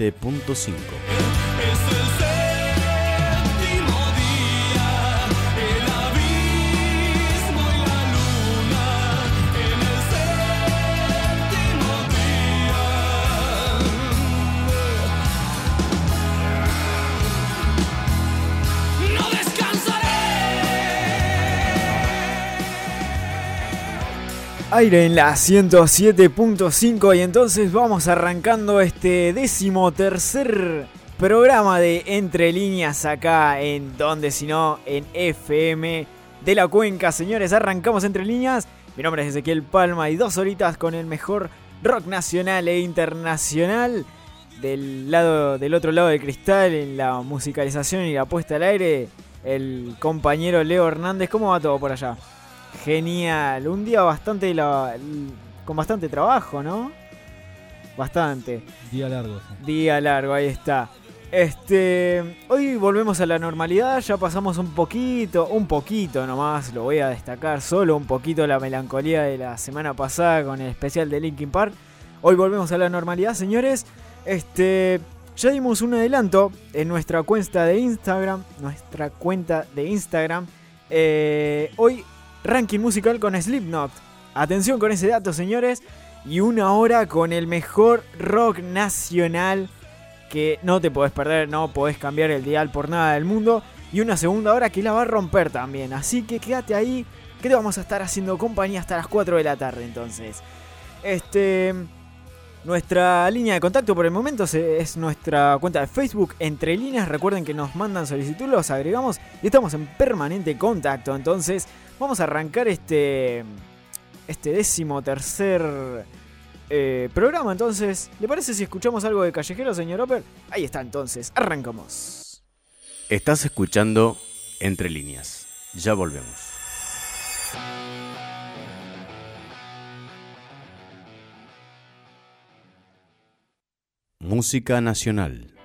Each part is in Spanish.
107.5. Aire en la 107.5 y entonces vamos arrancando este décimo tercer programa de Entre Líneas acá en donde si no en FM de la Cuenca. Señores, arrancamos Entre Líneas. Mi nombre es Ezequiel Palma y dos horitas con el mejor rock nacional e internacional. Del, lado, del otro lado del cristal en la musicalización y la puesta al aire, el compañero Leo Hernández. ¿Cómo va todo por allá? Genial, un día bastante con bastante trabajo, ¿no? Bastante. Día largo. Día largo, ahí está. Este, hoy volvemos a la normalidad, ya pasamos un poquito, un poquito nomás, lo voy a destacar, solo un poquito la melancolía de la semana pasada con el especial de Linkin Park. Hoy volvemos a la normalidad, señores. Este, ya dimos un adelanto en nuestra cuenta de Instagram, nuestra cuenta de Instagram. Eh, hoy ranking musical con Slipknot. Atención con ese dato, señores. Y una hora con el mejor rock nacional que no te podés perder, no podés cambiar el dial por nada del mundo. Y una segunda hora que la va a romper también. Así que quédate ahí, que te vamos a estar haciendo compañía hasta las 4 de la tarde entonces. Este... Nuestra línea de contacto por el momento es nuestra cuenta de Facebook Entre Líneas. Recuerden que nos mandan solicitud, los agregamos y estamos en permanente contacto. Entonces, vamos a arrancar este, este décimo tercer eh, programa. Entonces, ¿le parece si escuchamos algo de Callejero, señor Oper? Ahí está, entonces, arrancamos. Estás escuchando Entre Líneas. Ya volvemos. Música Nacional.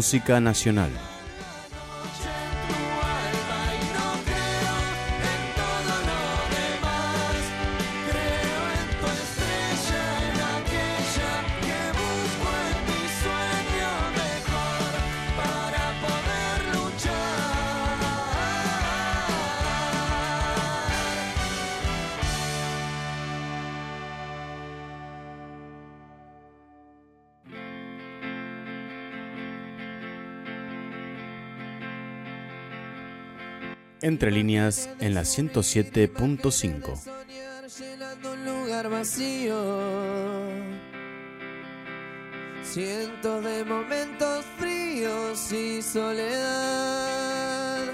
Música nacional. Entre líneas en la 107.5. Cientos de momentos fríos y soledad.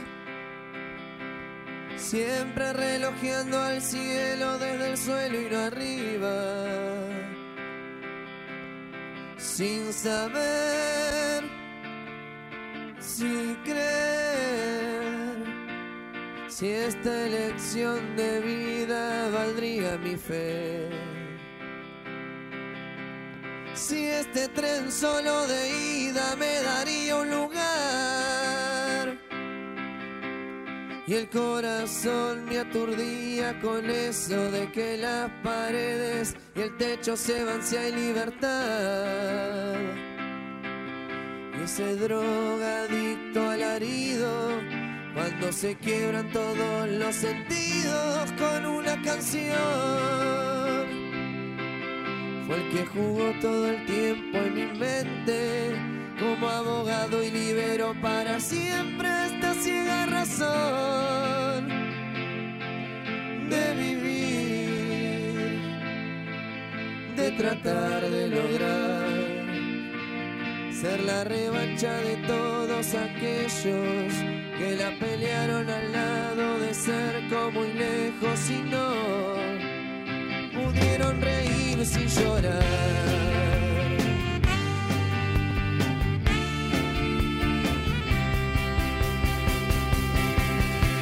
Siempre relojeando al cielo desde el suelo y no arriba. Sin saber si creer si esta elección de vida valdría mi fe. Si este tren solo de ida me daría un lugar. Y el corazón me aturdía con eso de que las paredes y el techo se van si hay libertad. Y ese drogadicto alarido cuando se quiebran todos los sentidos con una canción. Fue el que jugó todo el tiempo en mi mente como abogado y libero para siempre esta ciega razón de vivir, de tratar de lograr ser la revancha de todos aquellos que la pelearon al lado de cerca muy lejos y no pudieron reír sin llorar.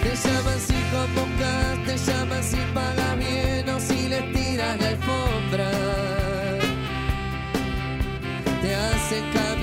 Te llaman si convocas, te llaman si pagas bien o si les tiras la alfombra. Te hacen caminar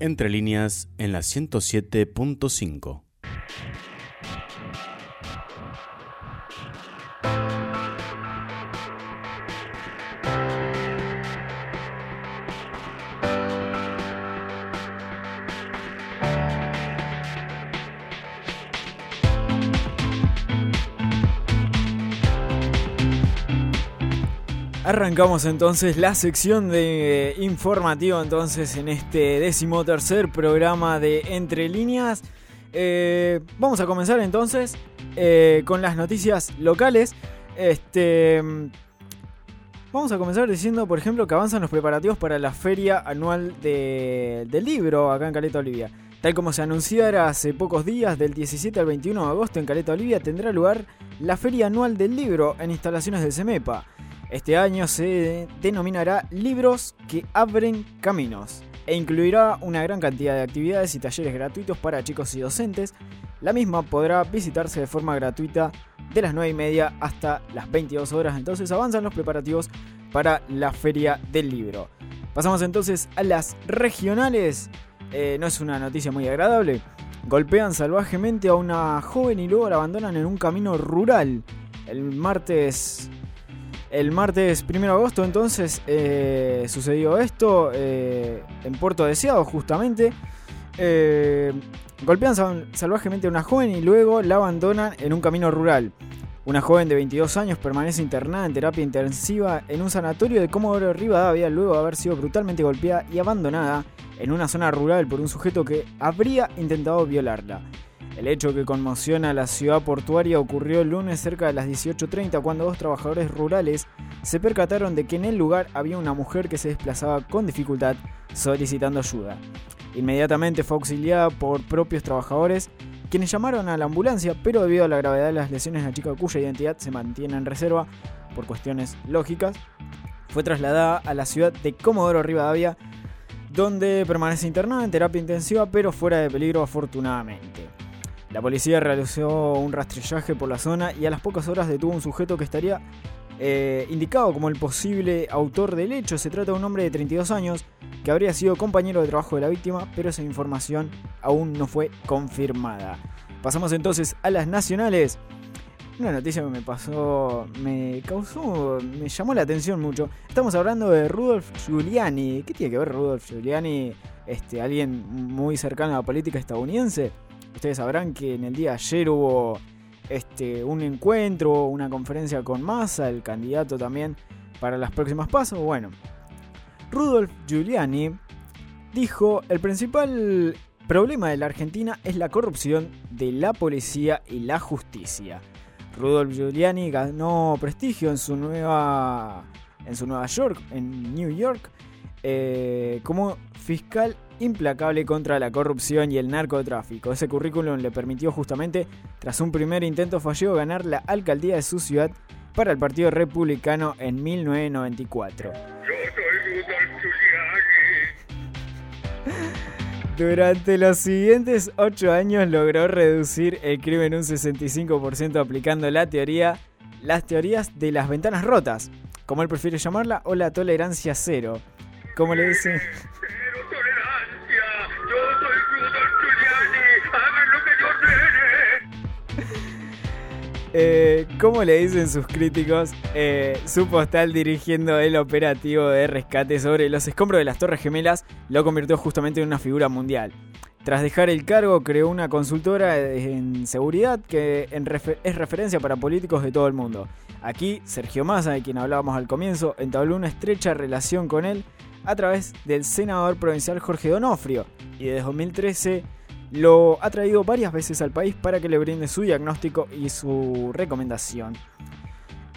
Entre líneas en la 107.5. Arrancamos entonces la sección de informativo entonces en este décimo tercer programa de Entre Líneas. Eh, vamos a comenzar entonces eh, con las noticias locales. Este, Vamos a comenzar diciendo, por ejemplo, que avanzan los preparativos para la feria anual de- del libro acá en Caleta Olivia. Tal como se anunciara hace pocos días, del 17 al 21 de agosto en Caleta Olivia tendrá lugar la feria anual del libro en instalaciones del CEMEPA. Este año se denominará Libros que abren caminos e incluirá una gran cantidad de actividades y talleres gratuitos para chicos y docentes. La misma podrá visitarse de forma gratuita de las 9 y media hasta las 22 horas. Entonces avanzan los preparativos para la Feria del Libro. Pasamos entonces a las regionales. Eh, no es una noticia muy agradable. Golpean salvajemente a una joven y luego la abandonan en un camino rural. El martes. El martes 1 de agosto entonces eh, sucedió esto eh, en Puerto Deseado justamente. Eh, golpean sal- salvajemente a una joven y luego la abandonan en un camino rural. Una joven de 22 años permanece internada en terapia intensiva en un sanatorio de Comodoro Rivadavia luego de haber sido brutalmente golpeada y abandonada en una zona rural por un sujeto que habría intentado violarla. El hecho que conmociona a la ciudad portuaria ocurrió el lunes cerca de las 18.30 cuando dos trabajadores rurales se percataron de que en el lugar había una mujer que se desplazaba con dificultad solicitando ayuda. Inmediatamente fue auxiliada por propios trabajadores quienes llamaron a la ambulancia, pero debido a la gravedad de las lesiones, la chica cuya identidad se mantiene en reserva por cuestiones lógicas, fue trasladada a la ciudad de Comodoro Rivadavia, donde permanece internada en terapia intensiva, pero fuera de peligro afortunadamente. La policía realizó un rastrillaje por la zona y a las pocas horas detuvo un sujeto que estaría eh, indicado como el posible autor del hecho. Se trata de un hombre de 32 años que habría sido compañero de trabajo de la víctima, pero esa información aún no fue confirmada. Pasamos entonces a las nacionales. Una noticia que me pasó, me causó, me llamó la atención mucho. Estamos hablando de Rudolf Giuliani. ¿Qué tiene que ver Rudolf Giuliani? Este, alguien muy cercano a la política estadounidense. Ustedes sabrán que en el día de ayer hubo este, un encuentro, una conferencia con Massa, el candidato también para las próximas pasos. Bueno, Rudolf Giuliani dijo, el principal problema de la Argentina es la corrupción de la policía y la justicia. Rudolf Giuliani ganó prestigio en su nueva en su Nueva York, en New York, eh, como fiscal implacable contra la corrupción y el narcotráfico. Ese currículum le permitió justamente, tras un primer intento fallido, ganar la alcaldía de su ciudad para el Partido Republicano en 1994. Durante los siguientes 8 años logró reducir el crimen un 65% aplicando la teoría, las teorías de las ventanas rotas, como él prefiere llamarla, o la tolerancia cero, como le dicen. Yo soy Rudolf Giuliani. Hagan lo que yo ordene. Eh, como le dicen sus críticos, eh, su postal dirigiendo el operativo de rescate sobre los escombros de las Torres Gemelas lo convirtió justamente en una figura mundial. Tras dejar el cargo, creó una consultora en seguridad que es referencia para políticos de todo el mundo. Aquí, Sergio Massa, de quien hablábamos al comienzo, entabló una estrecha relación con él a través del senador provincial Jorge Donofrio y desde 2013 lo ha traído varias veces al país para que le brinde su diagnóstico y su recomendación.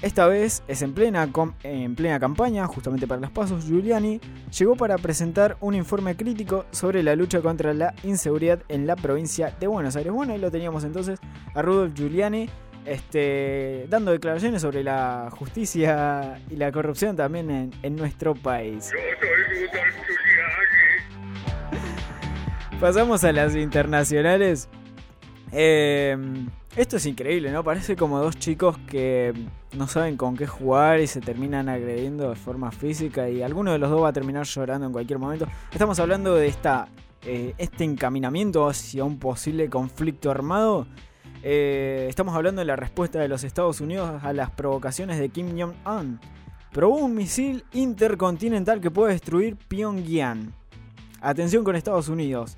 Esta vez es en plena, en plena campaña, justamente para los pasos, Giuliani llegó para presentar un informe crítico sobre la lucha contra la inseguridad en la provincia de Buenos Aires. Bueno, ahí lo teníamos entonces a Rudolf Giuliani este, dando declaraciones sobre la justicia y la corrupción también en, en nuestro país. Pasamos a las internacionales. Eh, esto es increíble, ¿no? Parece como dos chicos que no saben con qué jugar y se terminan agrediendo de forma física y alguno de los dos va a terminar llorando en cualquier momento. Estamos hablando de esta, eh, este encaminamiento hacia un posible conflicto armado. Eh, estamos hablando de la respuesta de los Estados Unidos a las provocaciones de Kim Jong-un. Probó un misil intercontinental que puede destruir Pyongyang. Atención con Estados Unidos.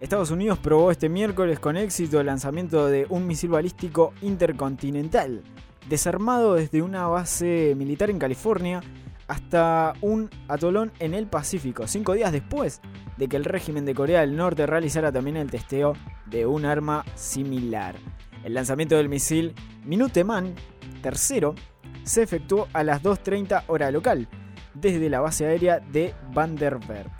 Estados Unidos probó este miércoles con éxito el lanzamiento de un misil balístico intercontinental, desarmado desde una base militar en California hasta un atolón en el Pacífico, cinco días después de que el régimen de Corea del Norte realizara también el testeo de un arma similar. El lanzamiento del misil Minuteman III se efectuó a las 2.30 hora local, desde la base aérea de Vandenberg,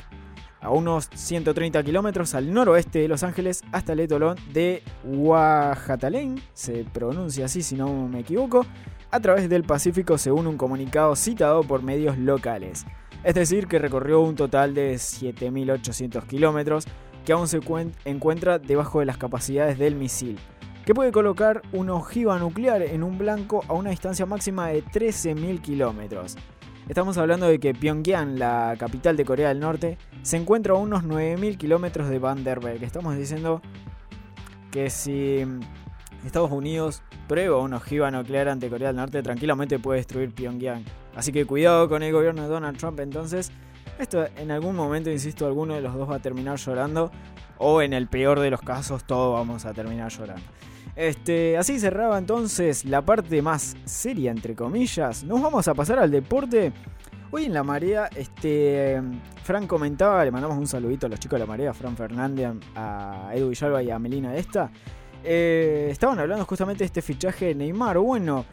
a unos 130 kilómetros al noroeste de Los Ángeles hasta el etolón de Huajatalen, se pronuncia así si no me equivoco, a través del Pacífico según un comunicado citado por medios locales. Es decir, que recorrió un total de 7.800 kilómetros, que aún se encuentra debajo de las capacidades del misil, que puede colocar una ojiva nuclear en un blanco a una distancia máxima de 13.000 kilómetros. Estamos hablando de que Pyongyang, la capital de Corea del Norte, se encuentra a unos 9.000 kilómetros de Vandenberg. Estamos diciendo que si Estados Unidos prueba una ojiva nuclear ante Corea del Norte, tranquilamente puede destruir Pyongyang. Así que cuidado con el gobierno de Donald Trump entonces. Esto en algún momento, insisto, alguno de los dos va a terminar llorando. O en el peor de los casos, todos vamos a terminar llorando. Este, así cerraba entonces la parte más seria, entre comillas. Nos vamos a pasar al deporte. Hoy en la marea, este, Fran comentaba, le mandamos un saludito a los chicos de la marea, a Fran Fernández, a Edu Villalba y a Melina Esta. Eh, estaban hablando justamente de este fichaje de Neymar. Bueno,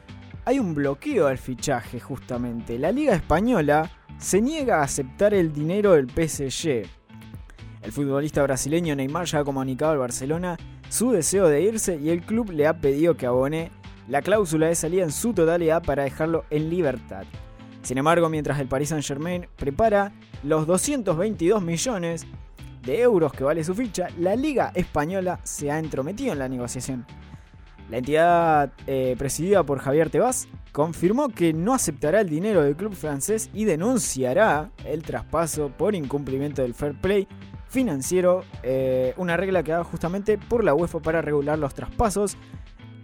hay un bloqueo al fichaje justamente. La Liga Española se niega a aceptar el dinero del PSG. El futbolista brasileño Neymar ya ha comunicado al Barcelona su deseo de irse y el club le ha pedido que abone la cláusula de salida en su totalidad para dejarlo en libertad. Sin embargo, mientras el Paris Saint-Germain prepara los 222 millones de euros que vale su ficha, la Liga Española se ha entrometido en la negociación. La entidad eh, presidida por Javier Tebas confirmó que no aceptará el dinero del club francés y denunciará el traspaso por incumplimiento del fair play financiero, eh, una regla que da justamente por la UEFA para regular los traspasos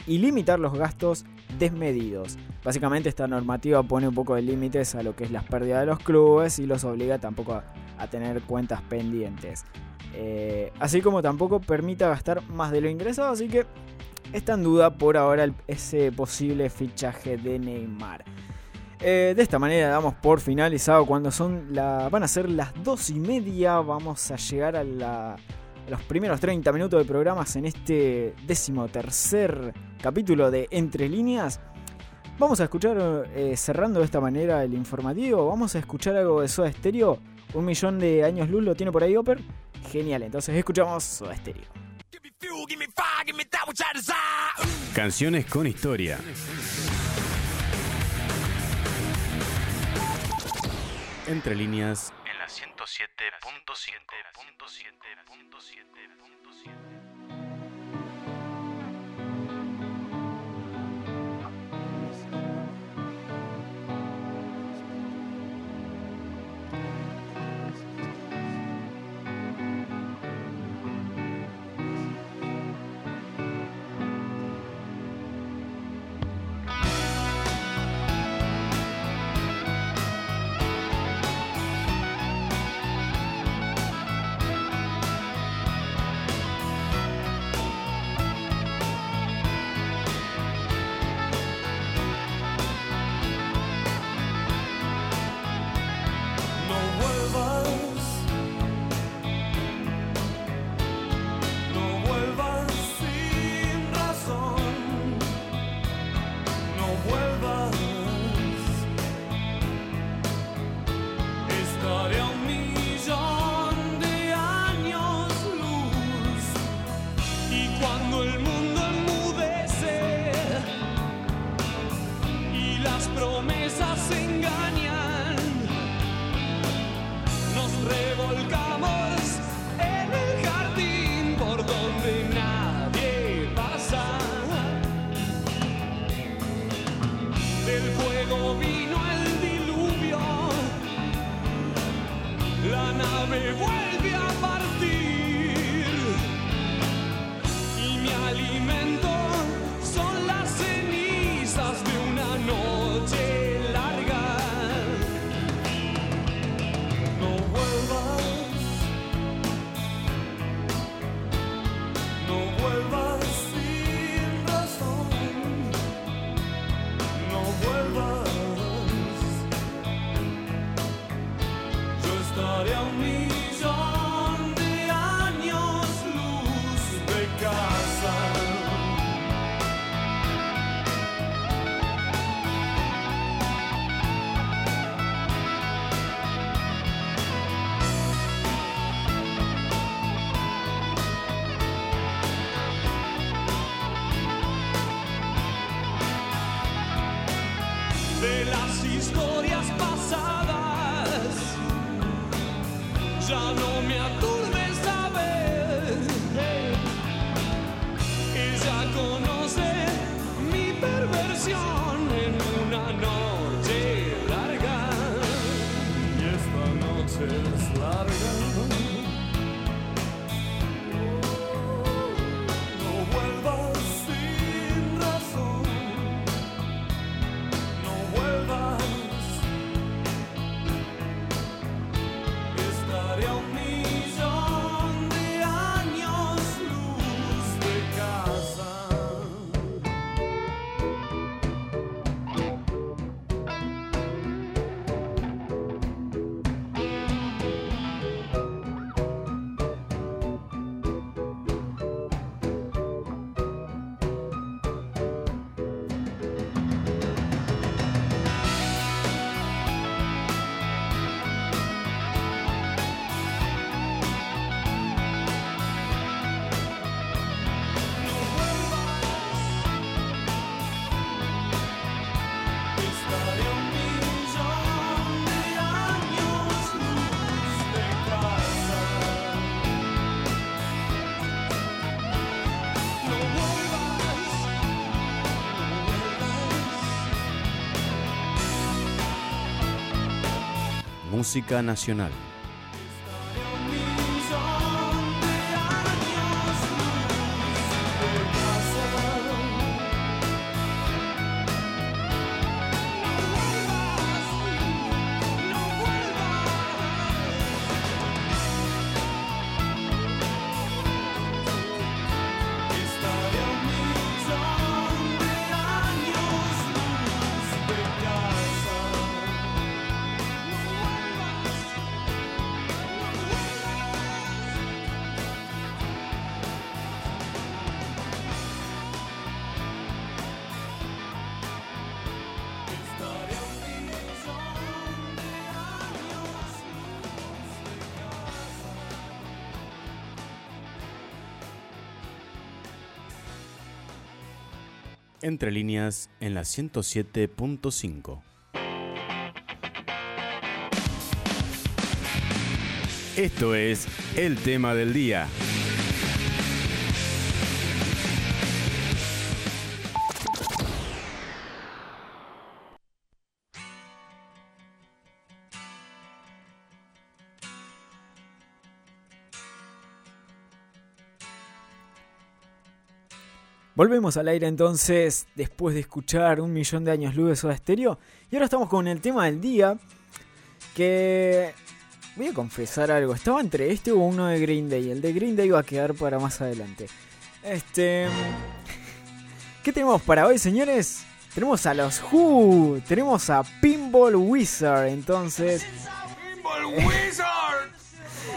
y limitar los gastos desmedidos. Básicamente esta normativa pone un poco de límites a lo que es las pérdidas de los clubes y los obliga tampoco a, tener cuentas pendientes. Eh, así como tampoco permita gastar más de lo ingresado, así que está en duda por ahora ese posible fichaje de Neymar. Eh, de esta manera damos por finalizado cuando son la, van a ser las dos y media. Vamos a llegar a, los primeros 30 minutos de programas en este décimo tercer capítulo de Entre Líneas. Vamos a escuchar, eh, cerrando de esta manera el informativo, vamos a escuchar algo de Soda Stereo. Un millón de años luz lo tiene por ahí Oper. Genial, entonces escuchamos Soda Stereo. Canciones con historia. Entre líneas en la 107.7.7.7.7. Música nacional. Entre líneas en la 107.5. Esto es el tema del día. Volvemos al aire entonces, después de escuchar un millón de años luz de Soda Stereo. Y ahora estamos con el tema del día. Que. Voy a confesar algo. Estaba entre este o uno de Green Day. El de Green Day va a quedar para más adelante. Este. ¿Qué tenemos para hoy, señores? Tenemos a los Who. Tenemos a Pinball Wizard. Entonces.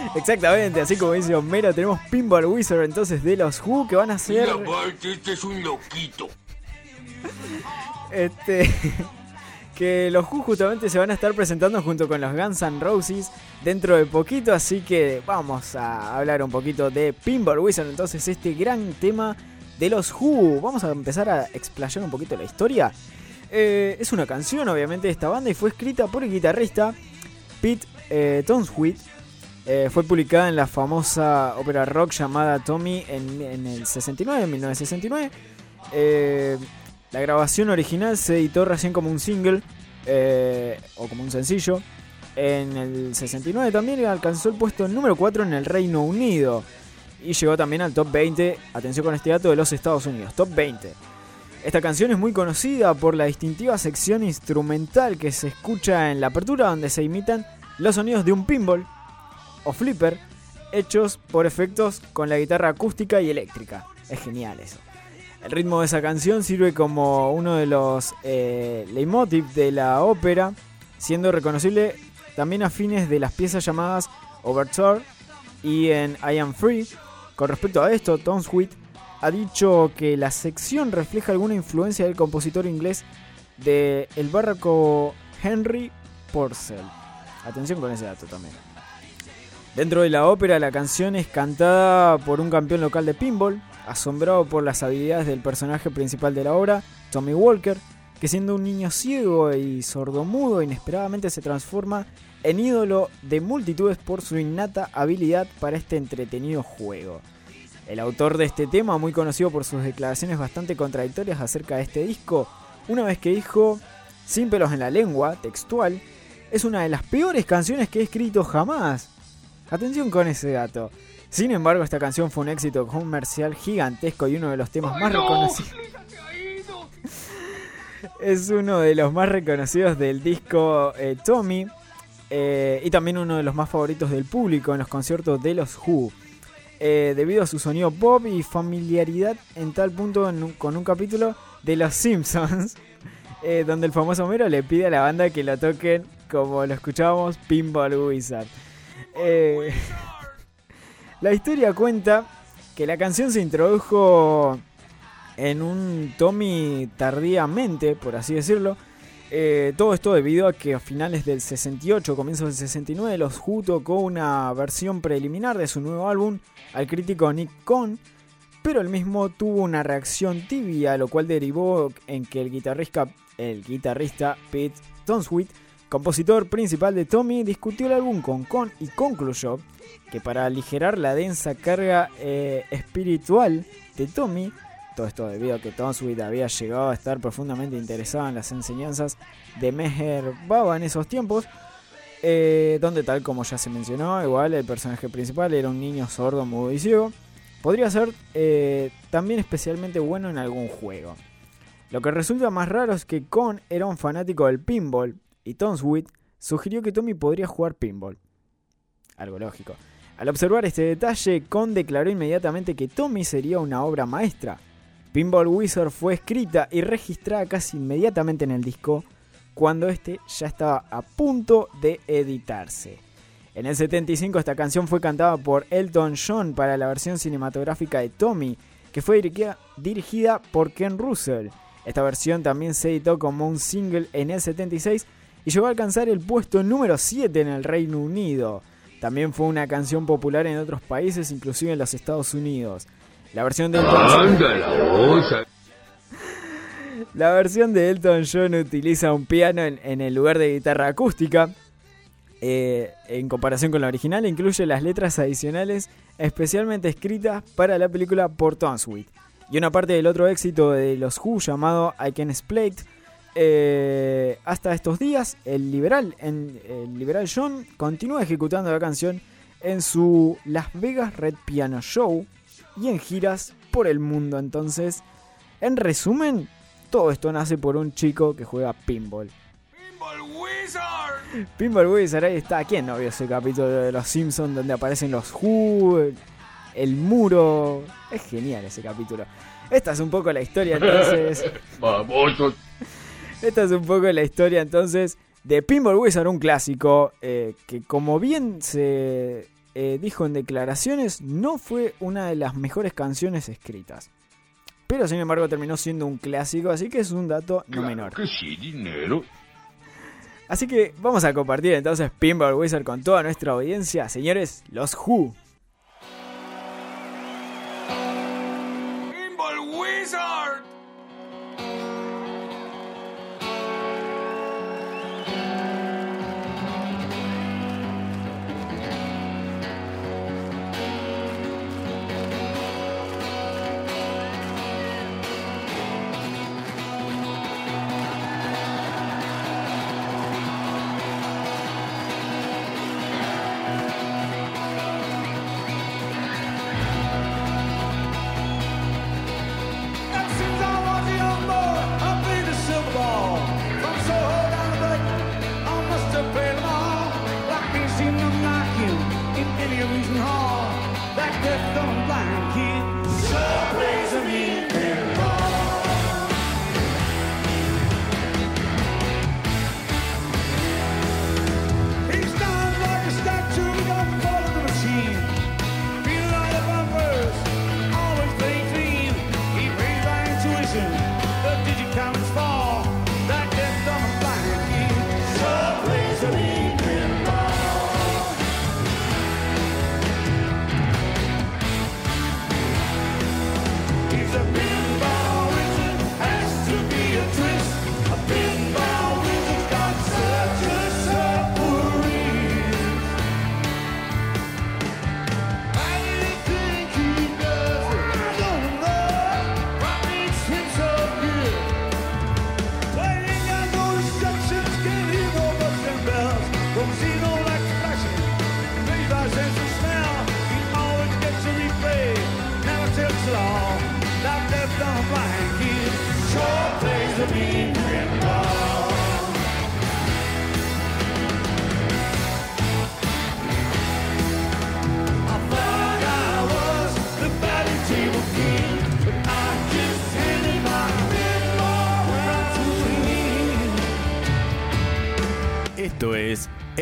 Exactamente, así como dice Homero, tenemos Pinball Wizard entonces de los Who que van a ser. aparte, este es un loquito. Este. Que los Who justamente se van a estar presentando junto con los Guns N' Roses dentro de poquito, así que vamos a hablar un poquito de Pinball Wizard, entonces este gran tema de los Who. Vamos a empezar a explayar un poquito la historia. Eh, es una canción, obviamente, de esta banda y fue escrita por el guitarrista Pete eh. Eh, fue publicada en la famosa ópera rock llamada Tommy en, el 69, en 1969. Eh, la grabación original se editó recién como un single eh, o como un sencillo. En el 69 también alcanzó el puesto número 4 en el Reino Unido. Y llegó también al top 20, atención con este dato, de los Estados Unidos. Top 20. Esta canción es muy conocida por la distintiva sección instrumental que se escucha en la apertura donde se imitan los sonidos de un pinball o flipper hechos por efectos con la guitarra acústica y eléctrica. Es genial eso. El ritmo de esa canción sirve como uno de los eh, leitmotiv de la ópera, siendo reconocible también a fines de las piezas llamadas Overture y en I Am Free. Con respecto a esto, Tom Sweet ha dicho que la sección refleja alguna influencia del compositor inglés de el barroco Henry Purcell. Atención con ese dato también. Dentro de la ópera, la canción es cantada por un campeón local de pinball, asombrado por las habilidades del personaje principal de la obra, Tommy Walker, que siendo un niño ciego y sordomudo inesperadamente se transforma en ídolo de multitudes por su innata habilidad para este entretenido juego. El autor de este tema, muy conocido por sus declaraciones bastante contradictorias acerca de este disco, una vez que dijo, sin pelos en la lengua, textual, es una de las peores canciones que he escrito jamás. Atención con ese dato. Sin embargo, esta canción fue un éxito comercial gigantesco y uno de los temas más reconocidos. es uno de los más reconocidos del disco eh, Tommy eh, y también uno de los más favoritos del público en los conciertos de los Who. Eh, debido a su sonido pop y familiaridad en tal punto en un- con un capítulo de Los Simpsons, donde el famoso Homero le pide a la banda que lo toquen, como lo escuchábamos, Pinball Wizard. Eh, la historia cuenta que la canción se introdujo en un Tommy tardíamente, por así decirlo. Eh, todo esto debido a que a finales del 68, comienzos del 69, los Who tocó una versión preliminar de su nuevo álbum al crítico Nick Cohn, pero el mismo tuvo una reacción tibia, lo cual derivó en que el guitarrista, el guitarrista Pete Tonswit, compositor principal de Tommy, discutió el álbum con Cohn y concluyó que para aligerar la densa carga eh, espiritual de Tommy, todo esto debido a que Tonswit había llegado a estar profundamente interesado en las enseñanzas de Meher Baba en esos tiempos, eh, donde tal como ya se mencionó, igual el personaje principal era un niño sordo, mudo y ciego, podría ser eh, también especialmente bueno en algún juego. Lo que resulta más raro es que Con era un fanático del pinball y Tonswit sugirió que Tommy podría jugar pinball. Algo lógico. Al observar este detalle, Con declaró inmediatamente que Tommy sería una obra maestra. Pinball Wizard fue escrita y registrada casi inmediatamente en el disco cuando este ya estaba a punto de editarse. En el 75 esta canción fue cantada por Elton John para la versión cinematográfica de Tommy, que fue dirigida, dirigida por Ken Russell. Esta versión también se editó como un single en el 76 y llegó a alcanzar el puesto número 7 en el Reino Unido. También fue una canción popular en otros países, inclusive en los Estados Unidos. La versión de Elton John, la versión de Elton John utiliza un piano en, en el lugar de guitarra acústica. Eh, en comparación con la original, incluye las letras adicionales especialmente escritas para la película por Tonswit. Y una parte del otro éxito de los Who llamado I Can Explain. Eh, hasta estos días, el liberal, en, el liberal John continúa ejecutando la canción en su Las Vegas Red Piano Show y en giras por el mundo. Entonces, en resumen, todo esto nace por un chico que juega pinball. Pinball Wizard. Pinball Wizard, ahí está. ¿Quién no vio ese capítulo de los Simpsons donde aparecen los Who, el, muro? Es genial ese capítulo. Esta es un poco la historia entonces. Babosos. Esta es un poco la historia entonces de Pinball Wizard, un clásico eh, que como bien se eh, dijo en declaraciones, no fue una de las mejores canciones escritas. Pero sin embargo terminó siendo un clásico, así que es un dato no menor. Que sí, dinero. Así que vamos a compartir entonces Pinball Wizard con toda nuestra audiencia. Señores, los Who. Pinball Wizard.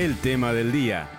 El tema del día.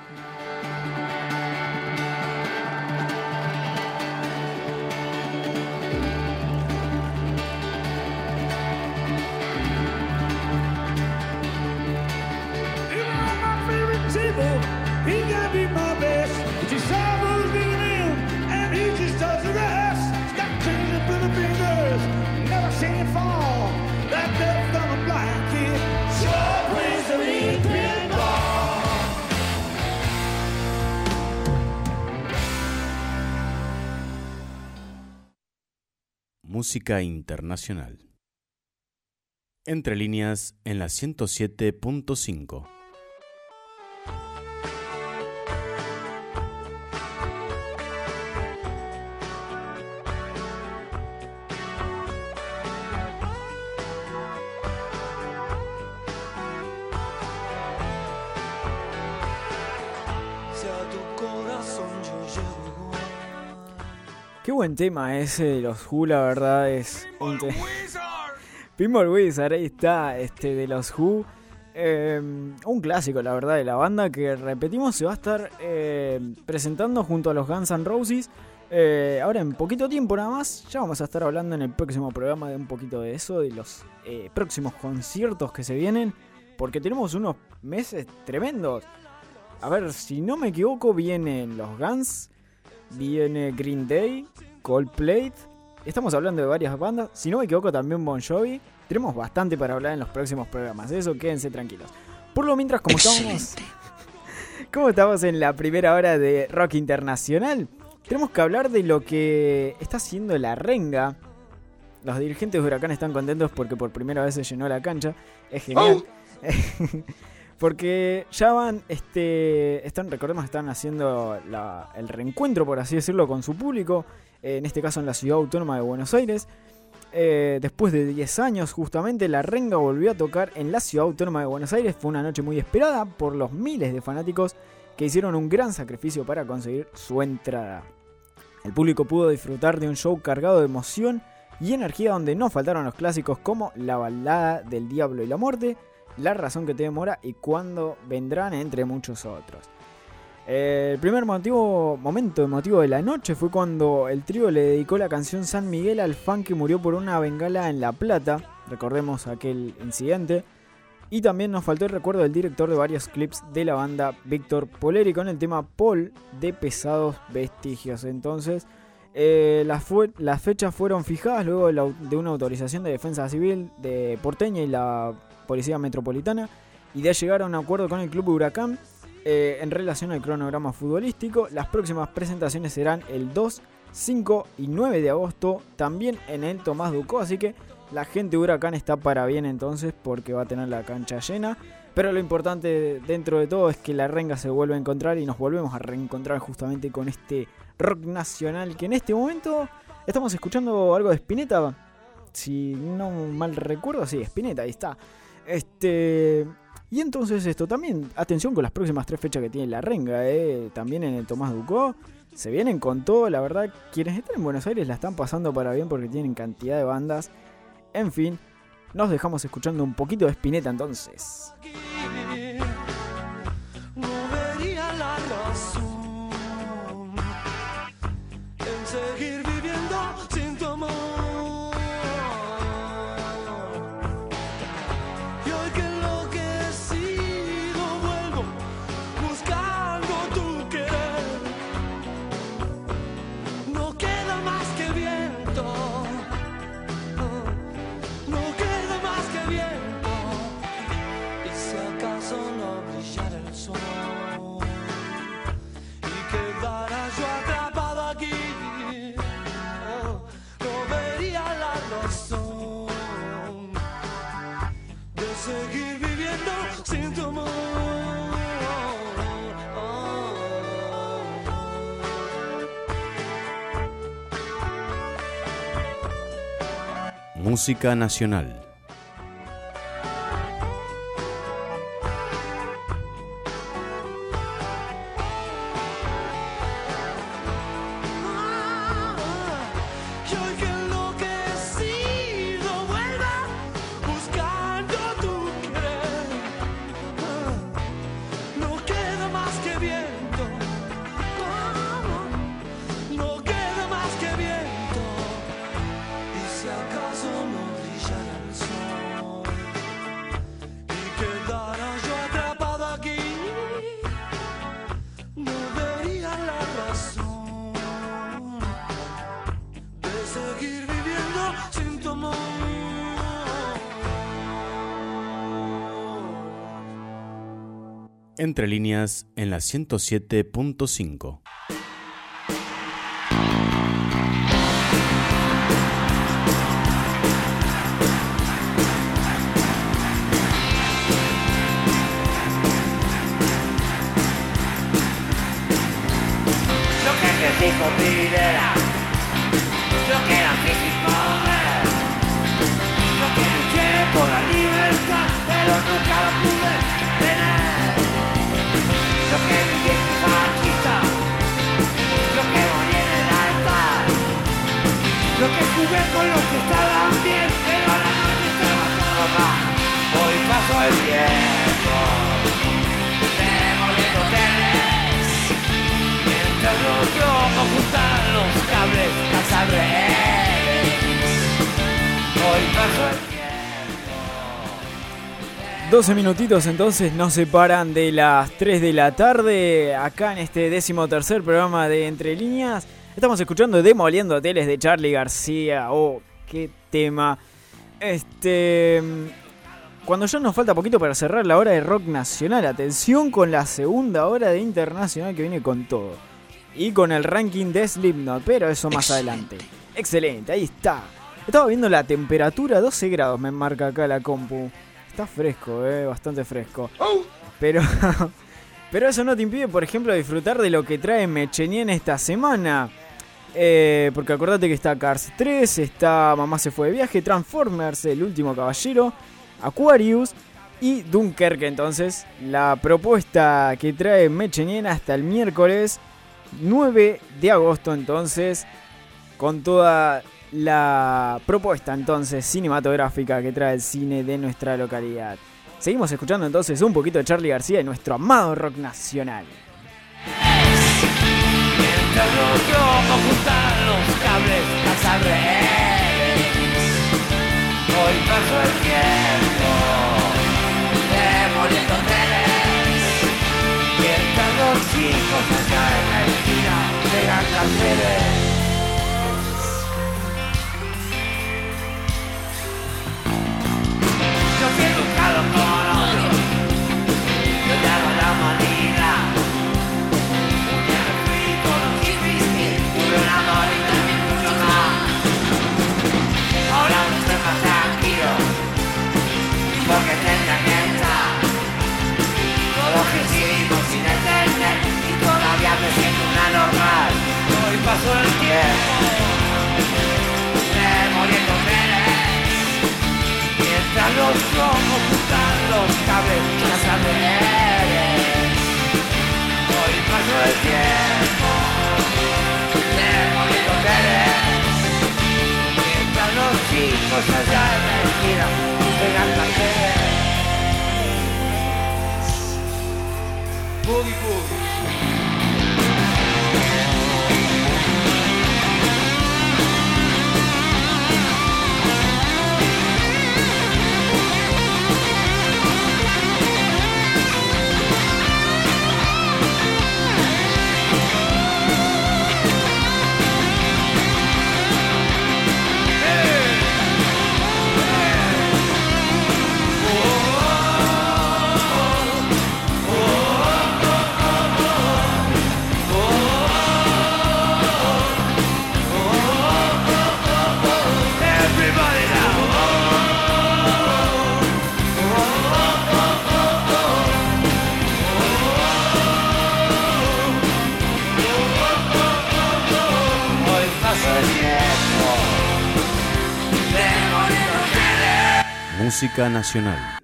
Música internacional. Entre líneas en la 107.5. buen tema ese de los Who, la verdad es. un te- Pinball Wizard, ahí está, este de los Who. Eh, un clásico, la verdad, de la banda que repetimos se va a estar eh, presentando junto a los Guns N' Roses. Eh, ahora en poquito tiempo nada más, ya vamos a estar hablando en el próximo programa de un poquito de eso, de los eh, próximos conciertos que se vienen, porque tenemos unos meses tremendos. A ver, si no me equivoco, vienen los Guns, viene Green Day, Coldplay. Estamos hablando de varias bandas. Si no me equivoco, también Bon Jovi. Tenemos bastante para hablar en los próximos programas. Eso quédense tranquilos. Por lo mientras, como estamos. Como estamos en la primera hora de rock internacional, tenemos que hablar de lo que está haciendo la renga. Los dirigentes de Huracán están contentos porque por primera vez se llenó la cancha. Es genial. Porque ya van, este, están, recordemos, están haciendo la- el reencuentro, por así decirlo, con su público, en este caso en la ciudad autónoma de Buenos Aires. Eh, después de 10 años, justamente, la renga volvió a tocar en la ciudad autónoma de Buenos Aires. Fue una noche muy esperada por los miles de fanáticos que hicieron un gran sacrificio para conseguir su entrada. El público pudo disfrutar de un show cargado de emoción y energía donde no faltaron los clásicos como La balada del diablo y la muerte, La razón que te demora y Cuándo vendrán, entre muchos otros. Eh, El primer motivo, momento emotivo de la noche fue cuando el trío le dedicó la canción San Miguel al fan que murió por una bengala en La Plata. Recordemos aquel incidente. Y también nos faltó el recuerdo del director de varios clips de la banda, Víctor Poleri, con el tema Paul de Pesados Vestigios. Entonces, eh, las, fechas fueron fijadas luego de, de una autorización de defensa civil de Porteña y la Policía Metropolitana y de llegar a un acuerdo con el Club Huracán eh, en relación al cronograma futbolístico. Las próximas presentaciones serán el 2, 5 y 9 de agosto, también en el Tomás Ducó, así que la gente de Huracán está para bien entonces porque va a tener la cancha llena. Pero lo importante dentro de todo es que la renga se vuelve a encontrar y nos volvemos a reencontrar justamente con este rock nacional que en este momento estamos escuchando algo de Spinetta. Si no mal recuerdo, sí, Spinetta, ahí está. Este. Y entonces esto también, atención con las próximas tres fechas que tiene la renga, eh, también en el Tomás Ducó. Se vienen con todo, la verdad, quienes están en Buenos Aires la están pasando para bien porque tienen cantidad de bandas. En fin, nos dejamos escuchando un poquito de Spinetta entonces. no vería la razón Música nacional. Entre líneas en la 107.5. el tiempo, demoliendo teles. Mientras los como juntar los cables, cazar rehenes. Hoy paso el tiempo. 12 minutitos entonces nos separan de las 3 de la tarde acá en este décimo tercer programa de Entre Líneas. Estamos escuchando Demoliendo Hoteles de Charlie García. Oh, qué tema. Este. Cuando ya nos falta poquito para cerrar la hora de rock nacional, atención con la segunda hora de internacional que viene con todo. Y con el ranking de Slipknot, pero eso más adelante. Excelente, ahí está. Estaba viendo la temperatura, 12 grados me marca acá la compu. Está fresco, eh, bastante fresco. Pero, pero eso no te impide, por ejemplo, disfrutar de lo que trae Mechenien esta semana. Eh, porque acordate que está Cars 3, está Mamá se fue de viaje, Transformers, El último caballero, Aquarius y Dunkerque. Entonces, la propuesta que trae Mechenien hasta el miércoles 9 de agosto. Entonces, con toda la propuesta entonces cinematográfica que trae el cine de nuestra localidad. Seguimos escuchando entonces un poquito de Charlie García y nuestro amado rock nacional. El tiempo, demoliendo trenes y el cae en la esquina de las pasó el tiempo, demoliendo trenes. Mientras los ojos juntan los cables, las arenas. Hoy pasó el tiempo, demoliendo trenes. Mientras los chicos allá en la esquina pegan carteles. Boogie Boogie. Música nacional.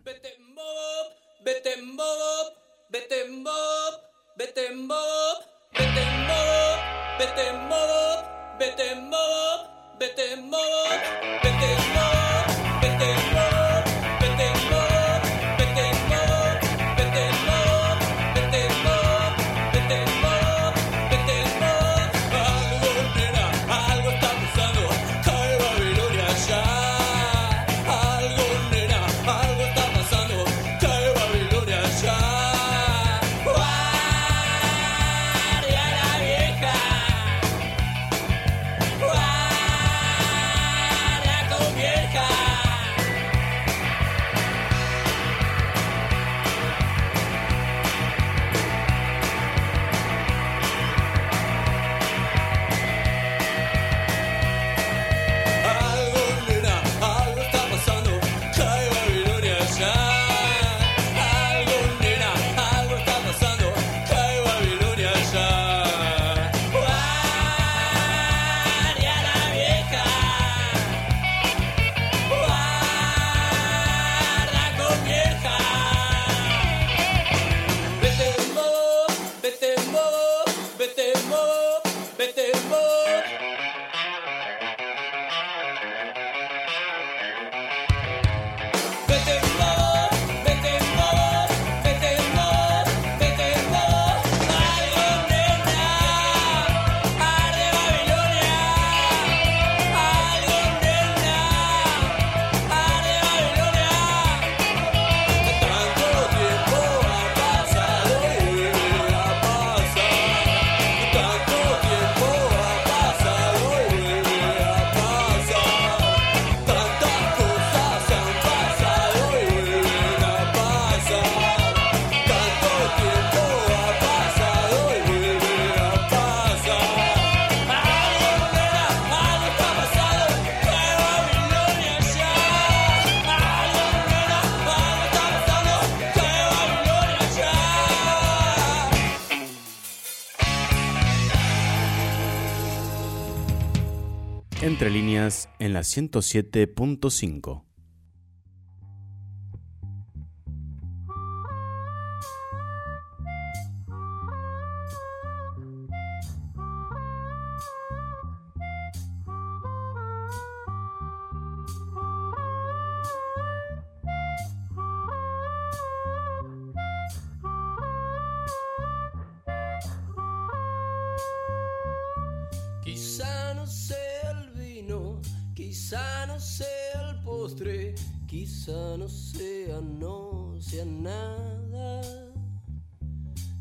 107.5. quizá no sea el postre, quizá no sea, no sea nada.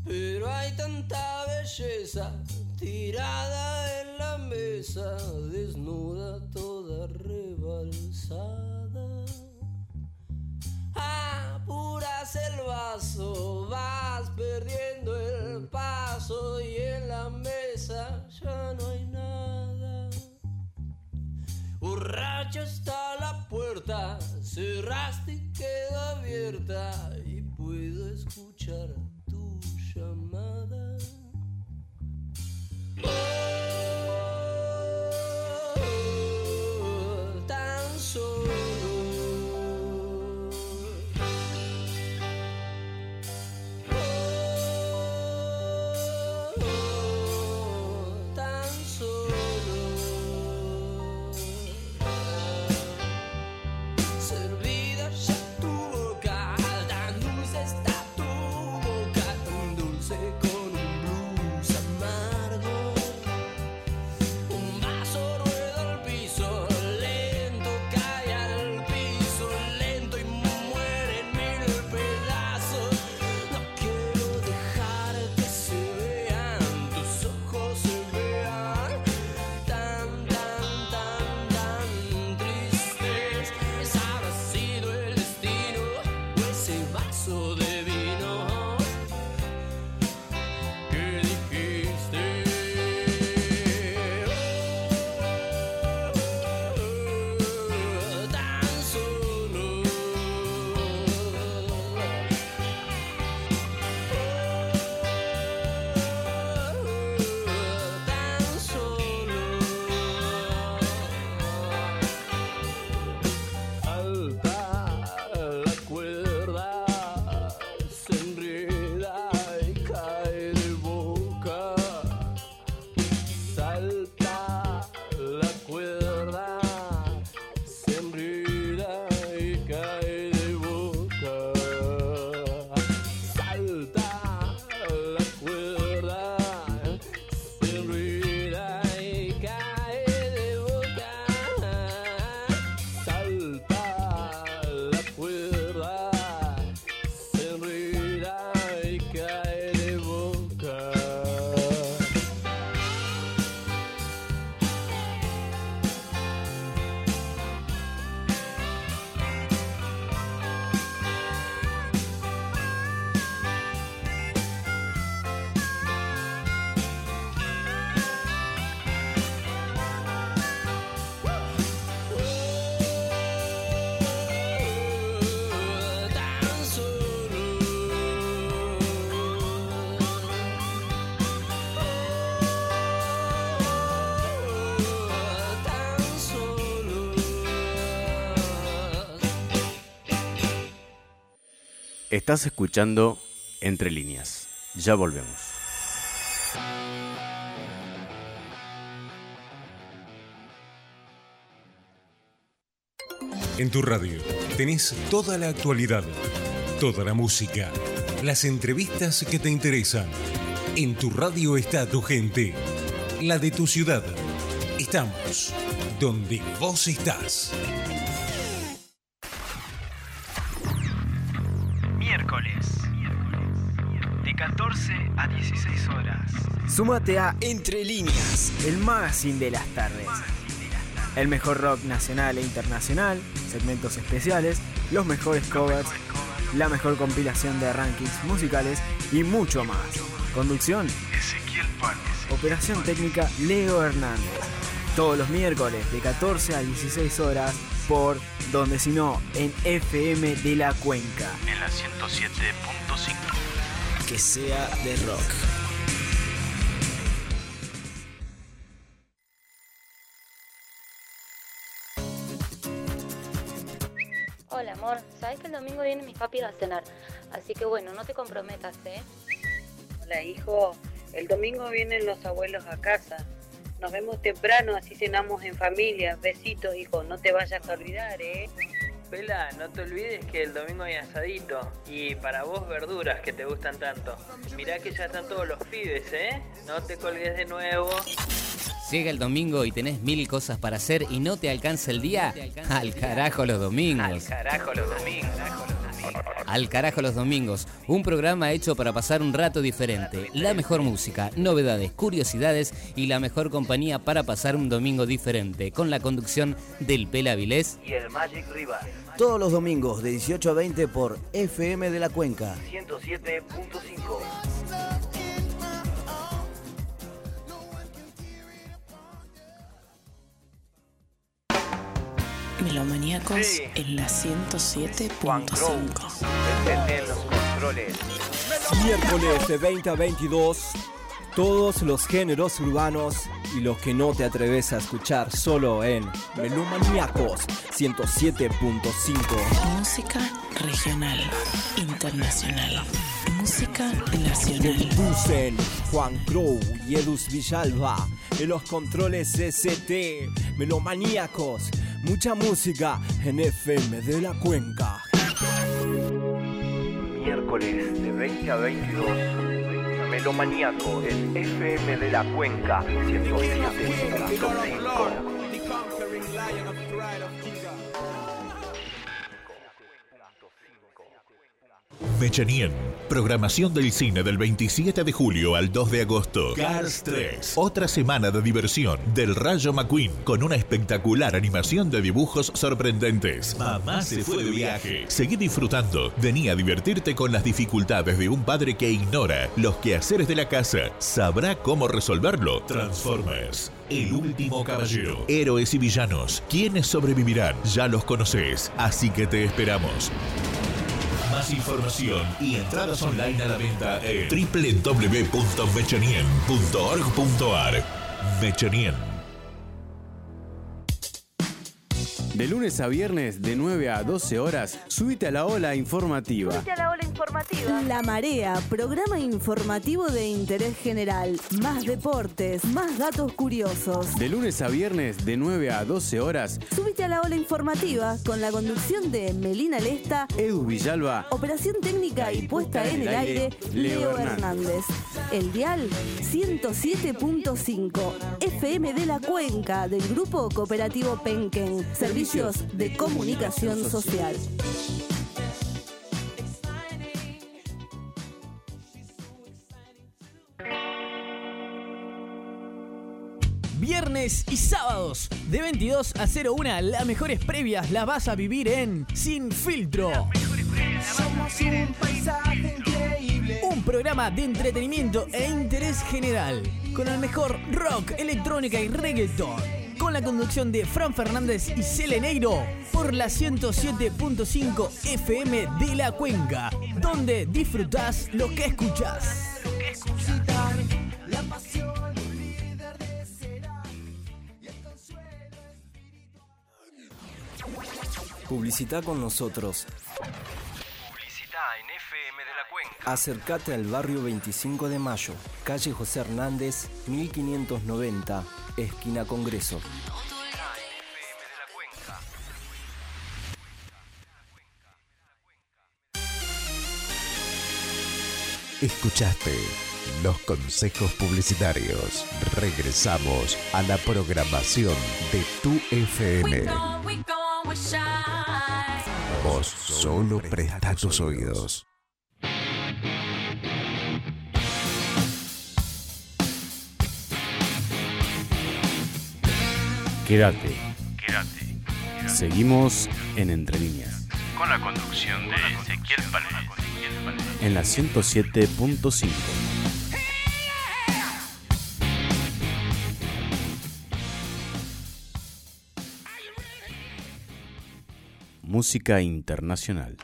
Pero hay tanta belleza tirada en la mesa, desnuda, toda Estás escuchando Entre líneas. Ya volvemos. En tu radio tenés toda la actualidad, toda la música, las entrevistas que te interesan. En tu radio está tu gente, la de tu ciudad. Estamos donde vos estás. Súmate a Entre Líneas, el magazine de las tardes. El mejor rock nacional e internacional, segmentos especiales, los mejores covers, la mejor compilación de rankings musicales y mucho más. Conducción, Ezequiel Panes. operación técnica Leo Hernández. Todos los miércoles de 14 a 16 horas por donde si no en FM de la Cuenca. En la 107.5. Que sea de rock. Domingo viene mi papi a cenar. Así que bueno, no te comprometas, ¿eh? Hola, hijo. El domingo vienen los abuelos a casa. Nos vemos temprano, así cenamos en familia. Besitos, hijo. No te vayas a olvidar, ¿eh? Vela, no te olvides que el domingo hay asadito. Y para vos verduras que te gustan tanto. Mirá que ya están todos los pibes, ¿eh? No te colgues de nuevo. Llega el domingo y tenés mil cosas para hacer y no te alcanza el día. Al carajo los domingos. Carajo los domingos. Al carajo los domingos, un programa hecho para pasar un rato diferente, la mejor música, novedades, curiosidades y la mejor compañía para pasar un domingo diferente, con la conducción del Pela Vilés Y el Magic Rival. Todos los domingos de 18 a 20 por FM de la Cuenca. 107.5. Melomaníacos Sí. en la 107.5. Encenden los controles. Miércoles de 20 a 22, todos los géneros urbanos y los que no te atreves a escuchar solo en Melomaníacos 107.5. Música regional, internacional. Música nacional. Conducen Juan Crow y Edus Villalba en los controles ST. Melomaníacos, mucha música en FM de la Cuenca. Miércoles de 20 a 22. Melomaníaco en FM de la Cuenca 107.5. Mechanien. Programación del cine del 27 de julio al 2 de agosto. Cars 3. Otra semana de diversión del Rayo McQueen con una espectacular animación de dibujos sorprendentes. Mamá se fue de viaje. Seguí disfrutando. Vení a divertirte con las dificultades de un padre que ignora los quehaceres de la casa. Sabrá cómo resolverlo. Transformers. El último caballero. Héroes y villanos. ¿Quiénes sobrevivirán? Ya los conoces. Así que te esperamos. Más información y entradas online a la venta en www.mechanien.org.ar Mechanien. De lunes a viernes, de 9 a 12 horas, subite a la ola informativa. a la ola informativa. La Marea, programa informativo de interés general. Más deportes, más datos curiosos. De lunes a viernes, de 9 a 12 horas, Súbite a la ola informativa con la conducción de Melina Lesta, Edu Villalba, operación técnica y puesta en el aire, Leo Hernández. El dial 107.5, FM de la Cuenca del Grupo Cooperativo Penken, Servicios de Comunicación Social. Viernes y sábados de 22 a 01, las mejores previas las vas a vivir en Sin Filtro. Somos un paisaje increíble. Un programa de entretenimiento e interés general, con el mejor rock, electrónica y reggaeton. Con la conducción de Fran Fernández y Seleneiro por la 107.5 FM de la Cuenca, donde disfrutás lo que escuchás. La pasión, Publicita con nosotros. Publicita en FM de la Cuenca. Acércate al barrio 25 de Mayo, calle José Hernández, 1590, esquina Congreso. Escuchaste los consejos publicitarios. Regresamos a la programación de tu FM. Vos solo presta tus oídos. quédate. Quédate. Seguimos en Entre Líneas, Con la conducción de Ezequiel Palés. en la 107.5. Música internacional.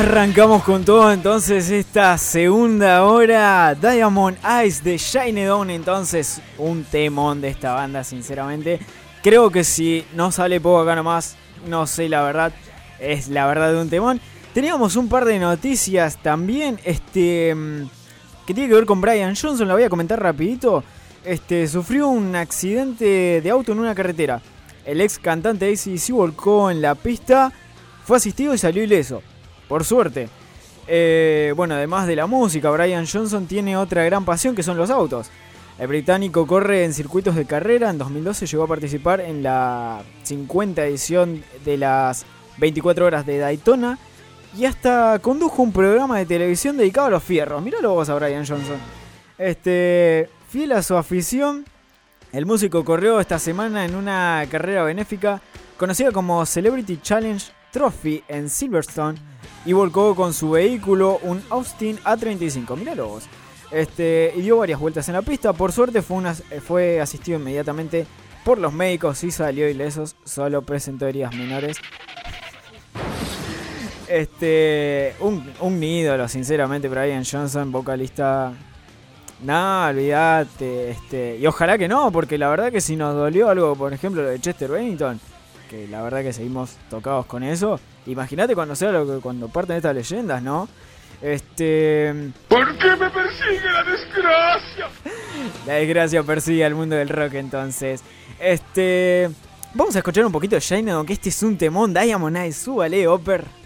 Arrancamos con todo entonces esta segunda hora. Diamond Eyes de Shine Down. Entonces, un temón de esta banda, sinceramente. Creo que si no sale poco acá nomás, no sé la verdad. Es la verdad de un temón. Teníamos un par de noticias también. Este. mm, Que tiene que ver con Brian Johnson. La voy a comentar rapidito. Este. Sufrió un accidente de auto en una carretera. El ex cantante ACDC volcó en la pista. Fue asistido y salió ileso. Por suerte. Eh, bueno, además de la música, Brian Johnson tiene otra gran pasión que son los autos. El británico corre en circuitos de carrera. En 2012 llegó a participar en la 50 edición de las 24 horas de Daytona. Y hasta condujo un programa de televisión dedicado a los fierros. Míralo vos a Brian Johnson. Este, fiel a su afición, el músico corrió esta semana en una carrera benéfica conocida como Celebrity Challenge Trophy en Silverstone y volcó con su vehículo un Austin A35. Míralo vos. Este, y dio varias vueltas en la pista. Por suerte fue, fue asistido inmediatamente por los médicos y salió ilesos. Solo presentó heridas menores. Este, un, un ídolo, sinceramente, Brian Johnson, vocalista. No, olvídate. Este, y ojalá que no, porque la verdad que si nos dolió algo, por ejemplo, lo de Chester Bennington, que la verdad que seguimos tocados con eso. Imagínate cuando sea lo que, cuando parten estas leyendas, ¿no? Este. ¿Por qué me persigue la desgracia? La desgracia persigue al mundo del rock entonces. Este. Vamos a escuchar un poquito de Shine, que este es un temón. Diamond Eyes, súbale, Oper.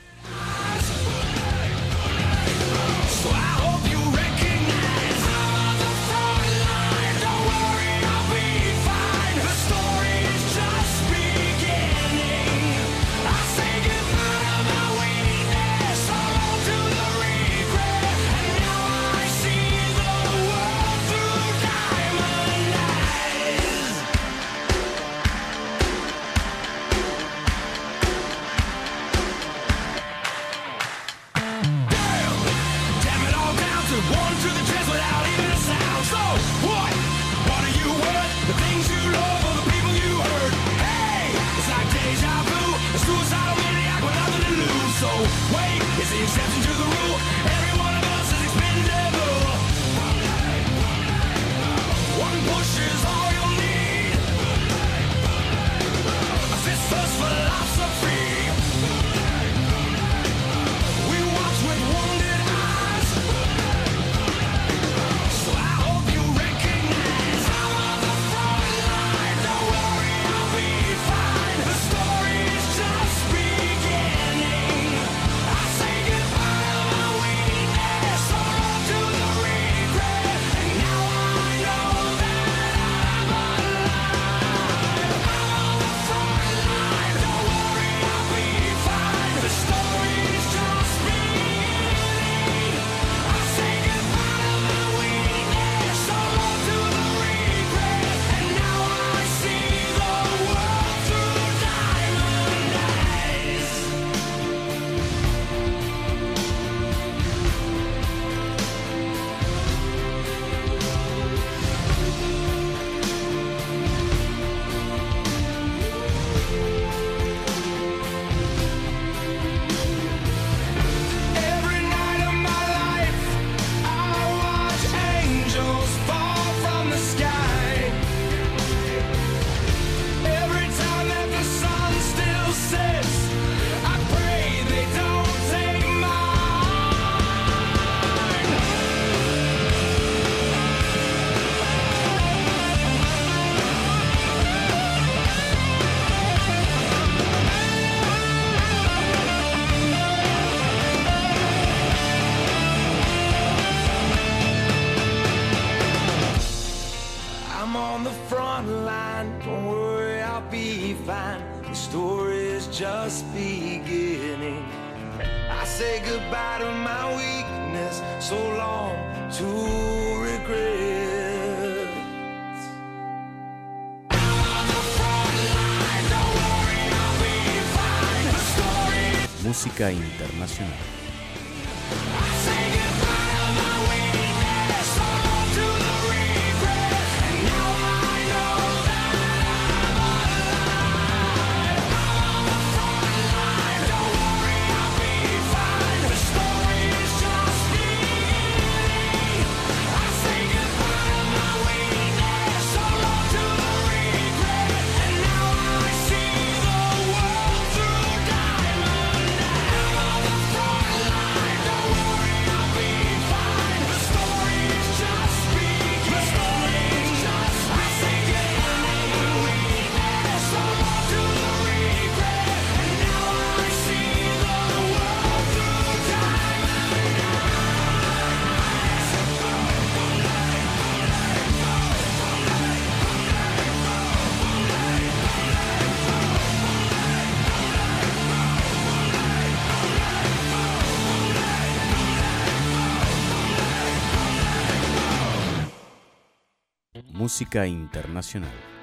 Música internacional.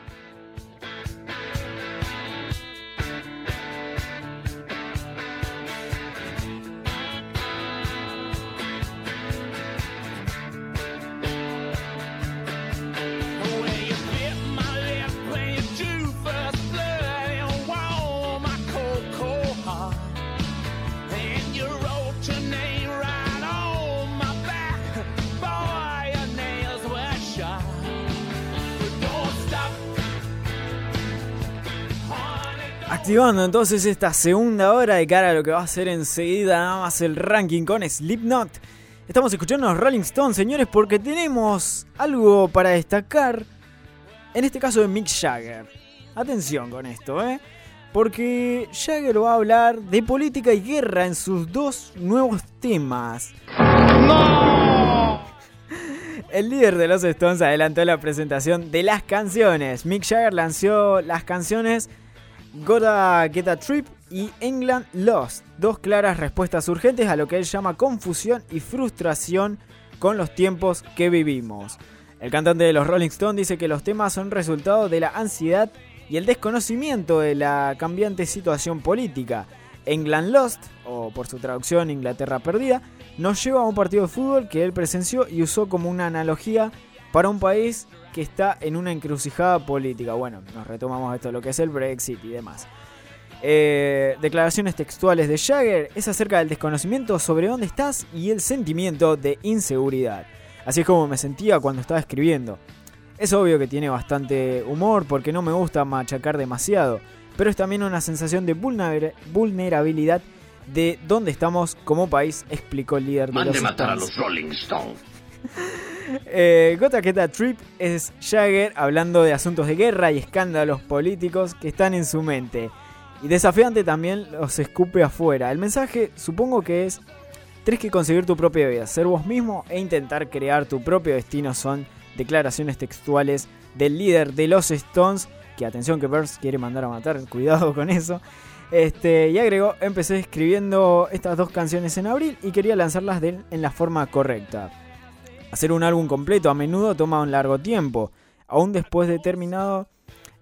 Activando entonces esta segunda hora de cara a lo que va a ser enseguida nada más el ranking con Slipknot. Estamos escuchando a los Rolling Stones, señores, porque tenemos algo para destacar. En este caso de Mick Jagger. Atención con esto, ¿eh? Porque Jagger va a hablar de política y guerra en sus dos nuevos temas. El líder de los Stones adelantó la presentación de las canciones. Mick Jagger lanzó las canciones Gotta Get a Trip y England Lost, dos claras respuestas urgentes a lo que él llama confusión y frustración con los tiempos que vivimos. El cantante de los Rolling Stones dice que los temas son resultado de la ansiedad y el desconocimiento de la cambiante situación política. England Lost, o por su traducción Inglaterra Perdida, nos lleva a un partido de fútbol que él presenció y usó como una analogía para un país que está en una encrucijada política. Bueno, nos retomamos esto, lo que es el Brexit y demás. Eh, declaraciones textuales de Jagger es acerca del desconocimiento sobre dónde estás y el sentimiento de inseguridad. Así es como me sentía cuando estaba escribiendo. Es obvio que tiene bastante humor porque no me gusta machacar demasiado, pero es también una sensación de vulner- vulnerabilidad de dónde estamos como país, explicó el líder de Mande los matar a los Rolling Stones. Eh, Gotta Get a Trip es Jagger hablando de asuntos de guerra y escándalos políticos que están en su mente. Y desafiante también los escupe afuera. El mensaje supongo que es, tenés que conseguir tu propia vida, ser vos mismo e intentar crear tu propio destino. Son declaraciones textuales del líder de los Stones, que atención que Burns quiere mandar a matar, cuidado con eso. Este, y agregó, empecé escribiendo estas dos canciones en abril y quería lanzarlas en la forma correcta. Hacer un álbum completo a menudo toma un largo tiempo, aún después de terminado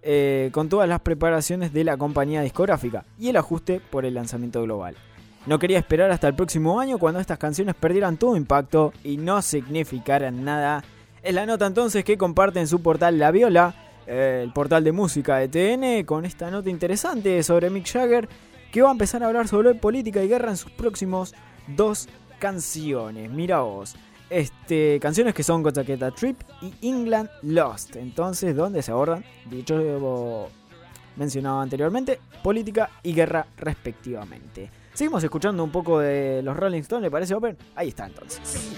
eh, con todas las preparaciones de la compañía discográfica y el ajuste por el lanzamiento global. No quería esperar hasta el próximo año cuando estas canciones perdieran todo impacto y no significaran nada. Es la nota entonces que comparte en su portal La Viola, eh, el portal de música de TN, con esta nota interesante sobre Mick Jagger, que va a empezar a hablar sobre política y guerra en sus próximos dos canciones. Mira vos. Este, canciones que son Gotta Get a Trip y England Lost. Entonces, donde se abordan, dicho mencionado anteriormente, política y guerra respectivamente. Seguimos escuchando un poco de los Rolling Stones, ¿le parece Open? Ahí está entonces.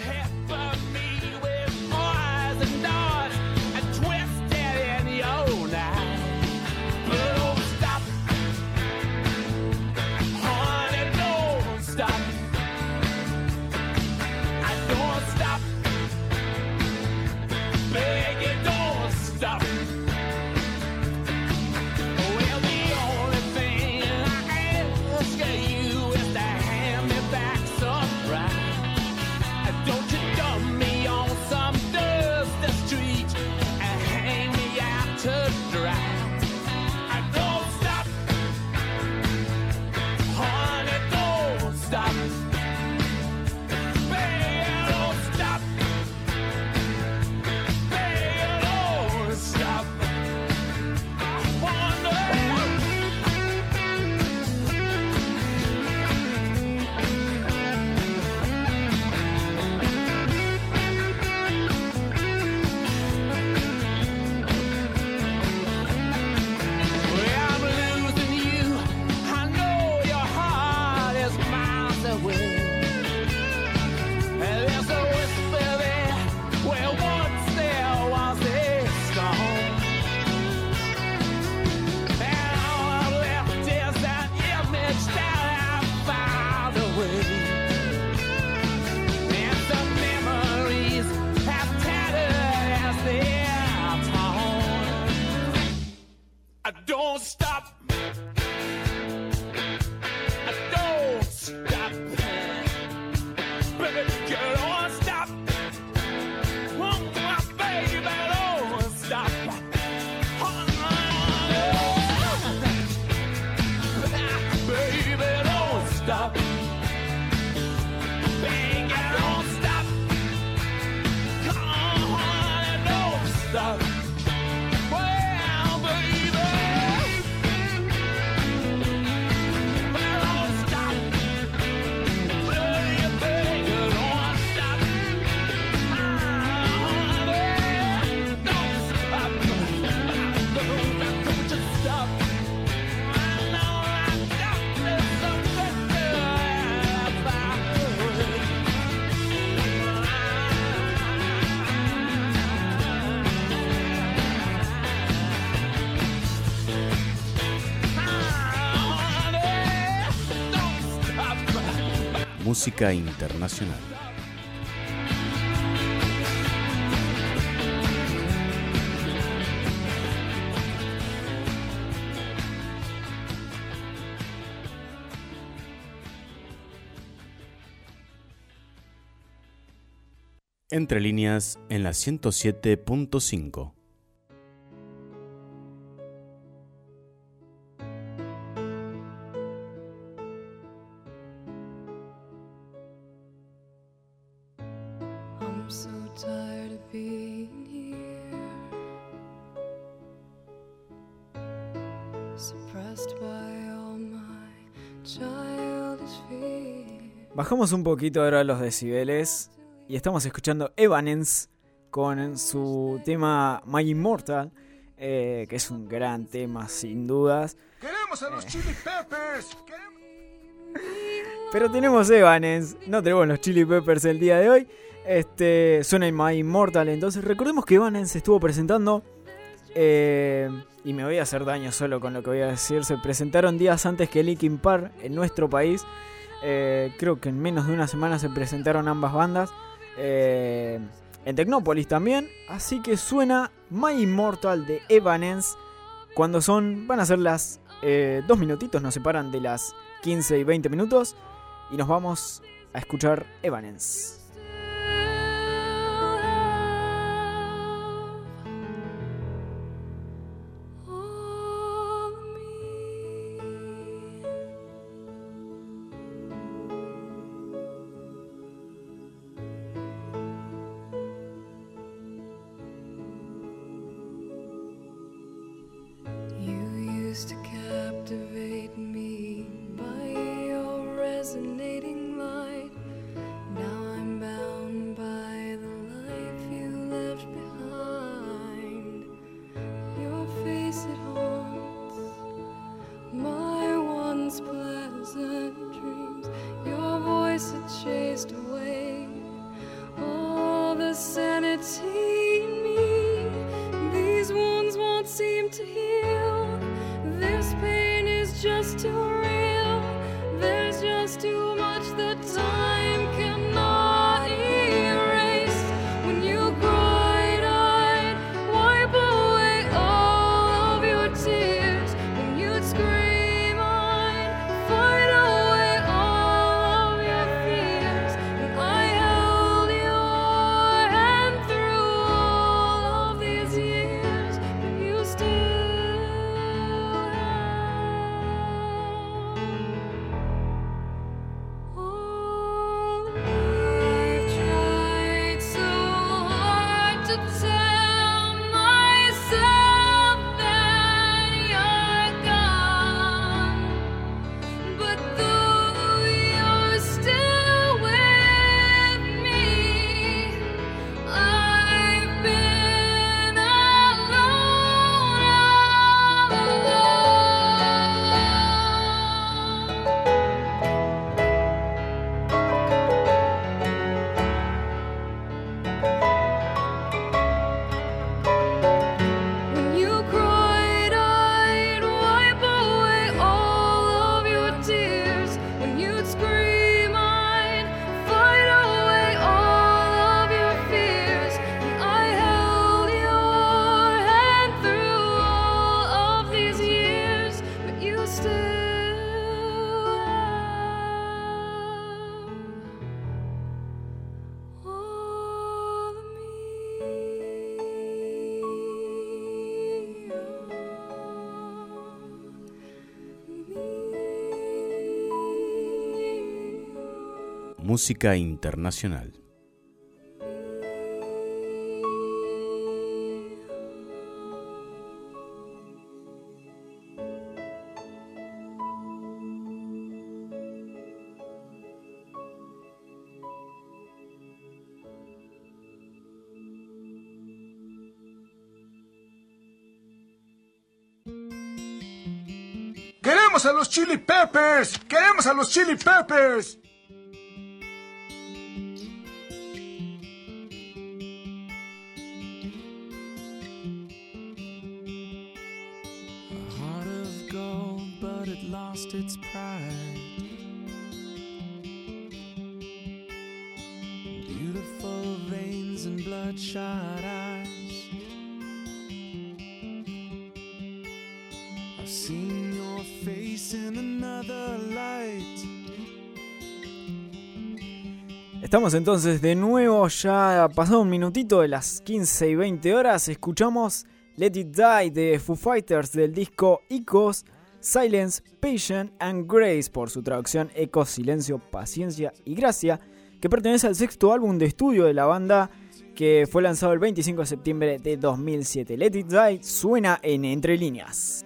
Música internacional. Entre líneas en la 107.5. Bajamos un poquito ahora los decibeles y estamos escuchando Evanescence con su tema My Immortal, eh, que es un gran tema sin dudas. ¡Queremos a los Chili Peppers! Pero tenemos Evanescence, no tenemos los Chili Peppers el día de hoy. Este, suena My Immortal, entonces recordemos que Evanescence estuvo presentando eh, y me voy a hacer daño solo con lo que voy a decir. Se presentaron días antes que Linkin Park en nuestro país. Eh, creo que en menos de una semana se presentaron ambas bandas. Eh, en Tecnópolis también. Así que suena My Immortal de Evanescence. Cuando son, van a ser las eh, dos minutitos, nos separan de las 15 y 20 minutos. Y nos vamos a escuchar Evanescence. Música internacional. ¡Queremos a los Chili Peppers! ¡Queremos a los Chili Peppers! Entonces de nuevo, ya pasado un minutito de las 15 y 20 horas, escuchamos Let It Die de Foo Fighters del disco Icos, Silence, Patient and Grace por su traducción Eco, Silencio, Paciencia y Gracia, que pertenece al sexto álbum de estudio de la banda que fue lanzado el 25 de septiembre de 2007. Let It Die suena en entre líneas.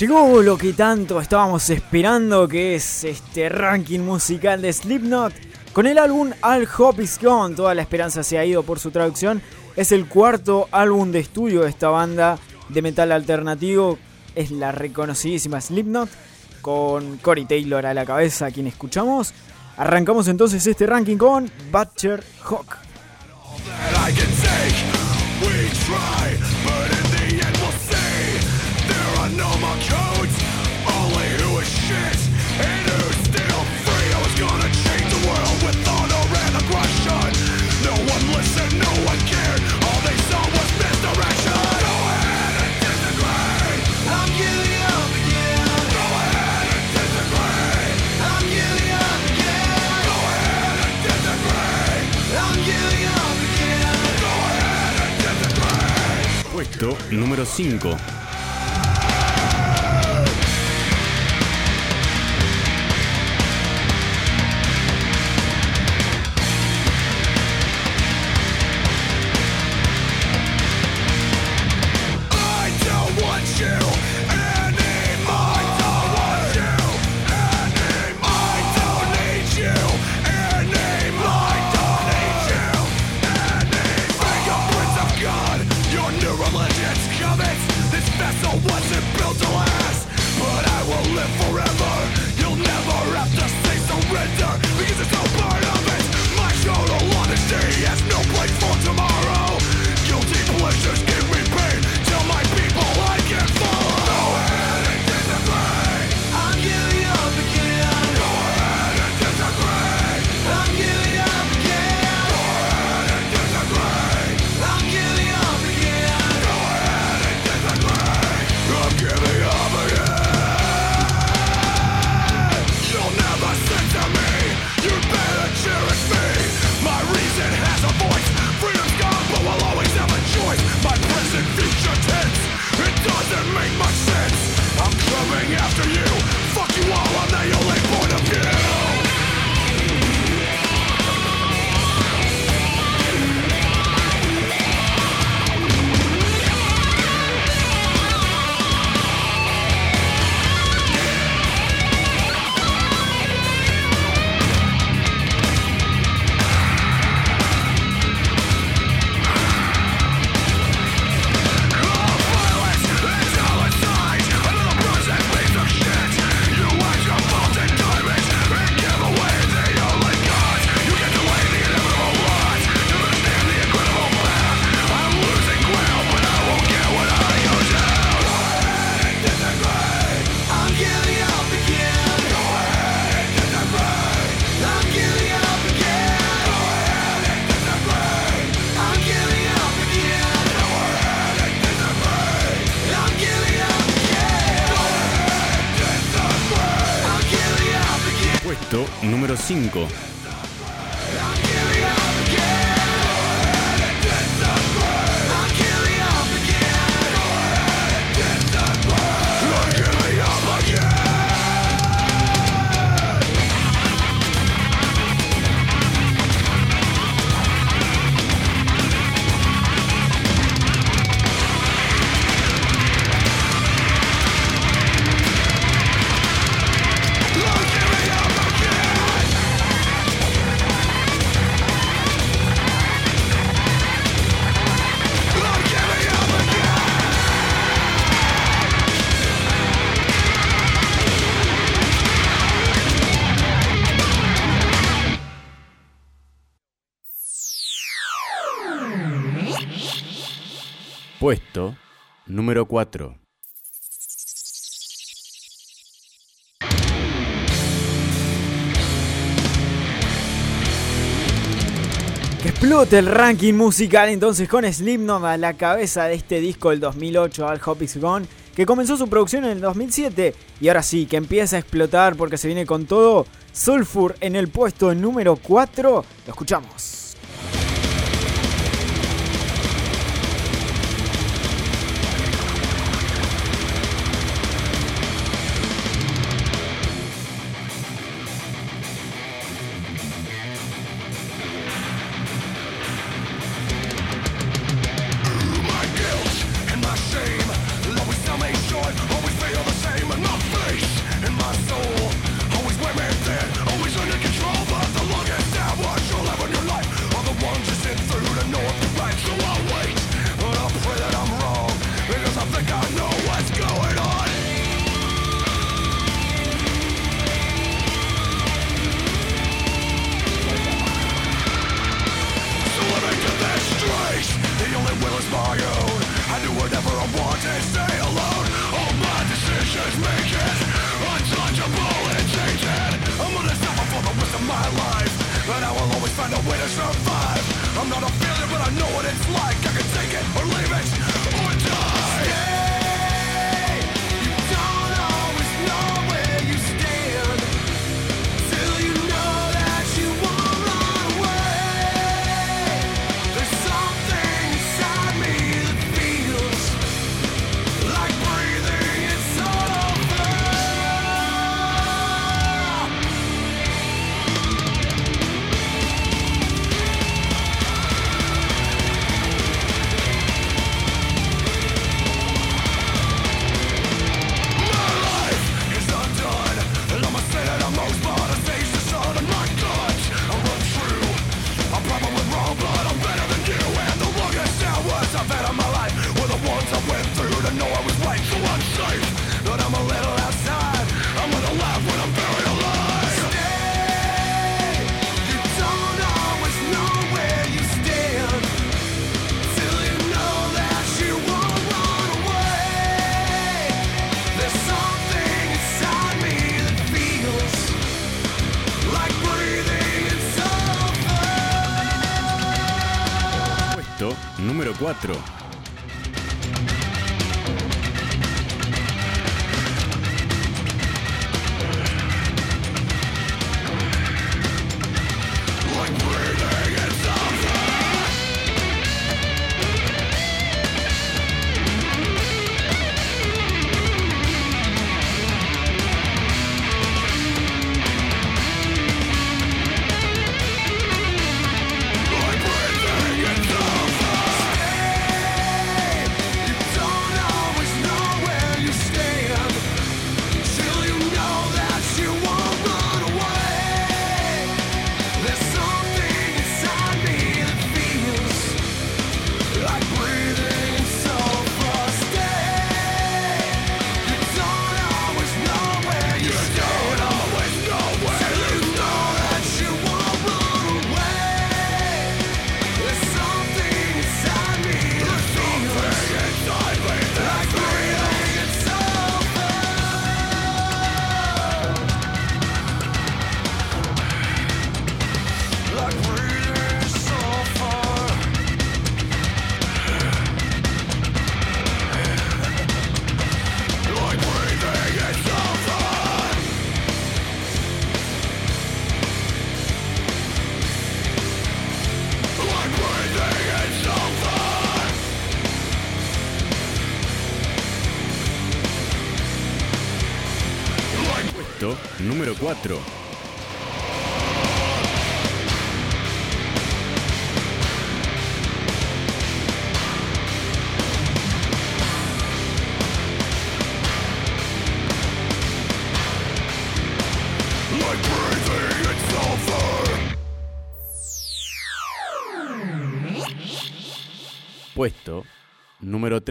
Llegó lo que tanto estábamos esperando, que es este ranking musical de Slipknot. Con el álbum All Hope Is Gone, toda la esperanza se ha ido por su traducción. Es el cuarto álbum de estudio de esta banda de metal alternativo. Es la reconocidísima Slipknot, con Cory Taylor a la cabeza, a quien escuchamos. Arrancamos entonces este ranking con Butcher Hawk. Acto número 5. 4. Que explote el ranking musical entonces con Slipknot a la cabeza de este disco del 2008, Al Hop Is Gone, que comenzó su producción en el 2007 y ahora sí, que empieza a explotar porque se viene con todo. Sulfur en el puesto número 4, lo escuchamos.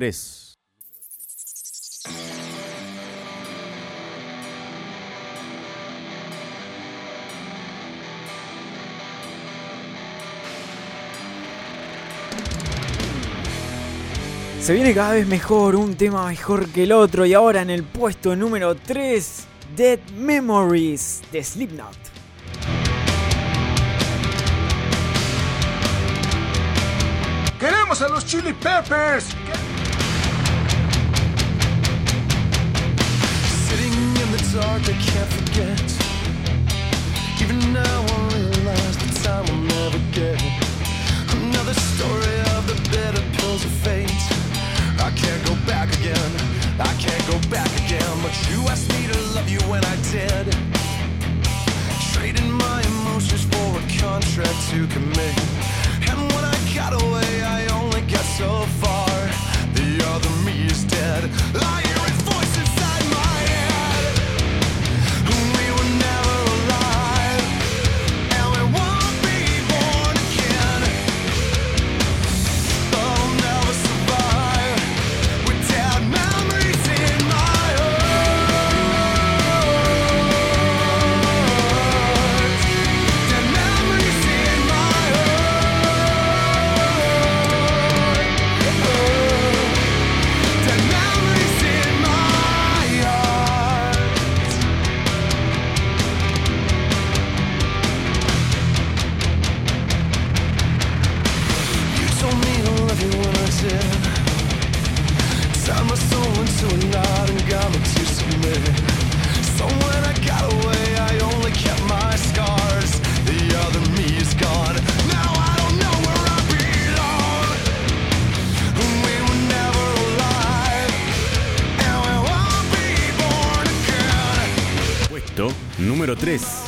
3. Se viene cada vez mejor, un tema mejor que el otro. Y ahora en el puesto número 3, Dead Memories de Slipknot. ¡Queremos a los Chili Peppers! In the dark, I can't forget. Even now, I realize the time will never get. Another story of the bitter pills of fate. I can't go back again. I can't go back again. But you asked me to love you when I did. Trading my emotions for a contract to commit. And when I got away, I only got so far. The other me is dead. I 3.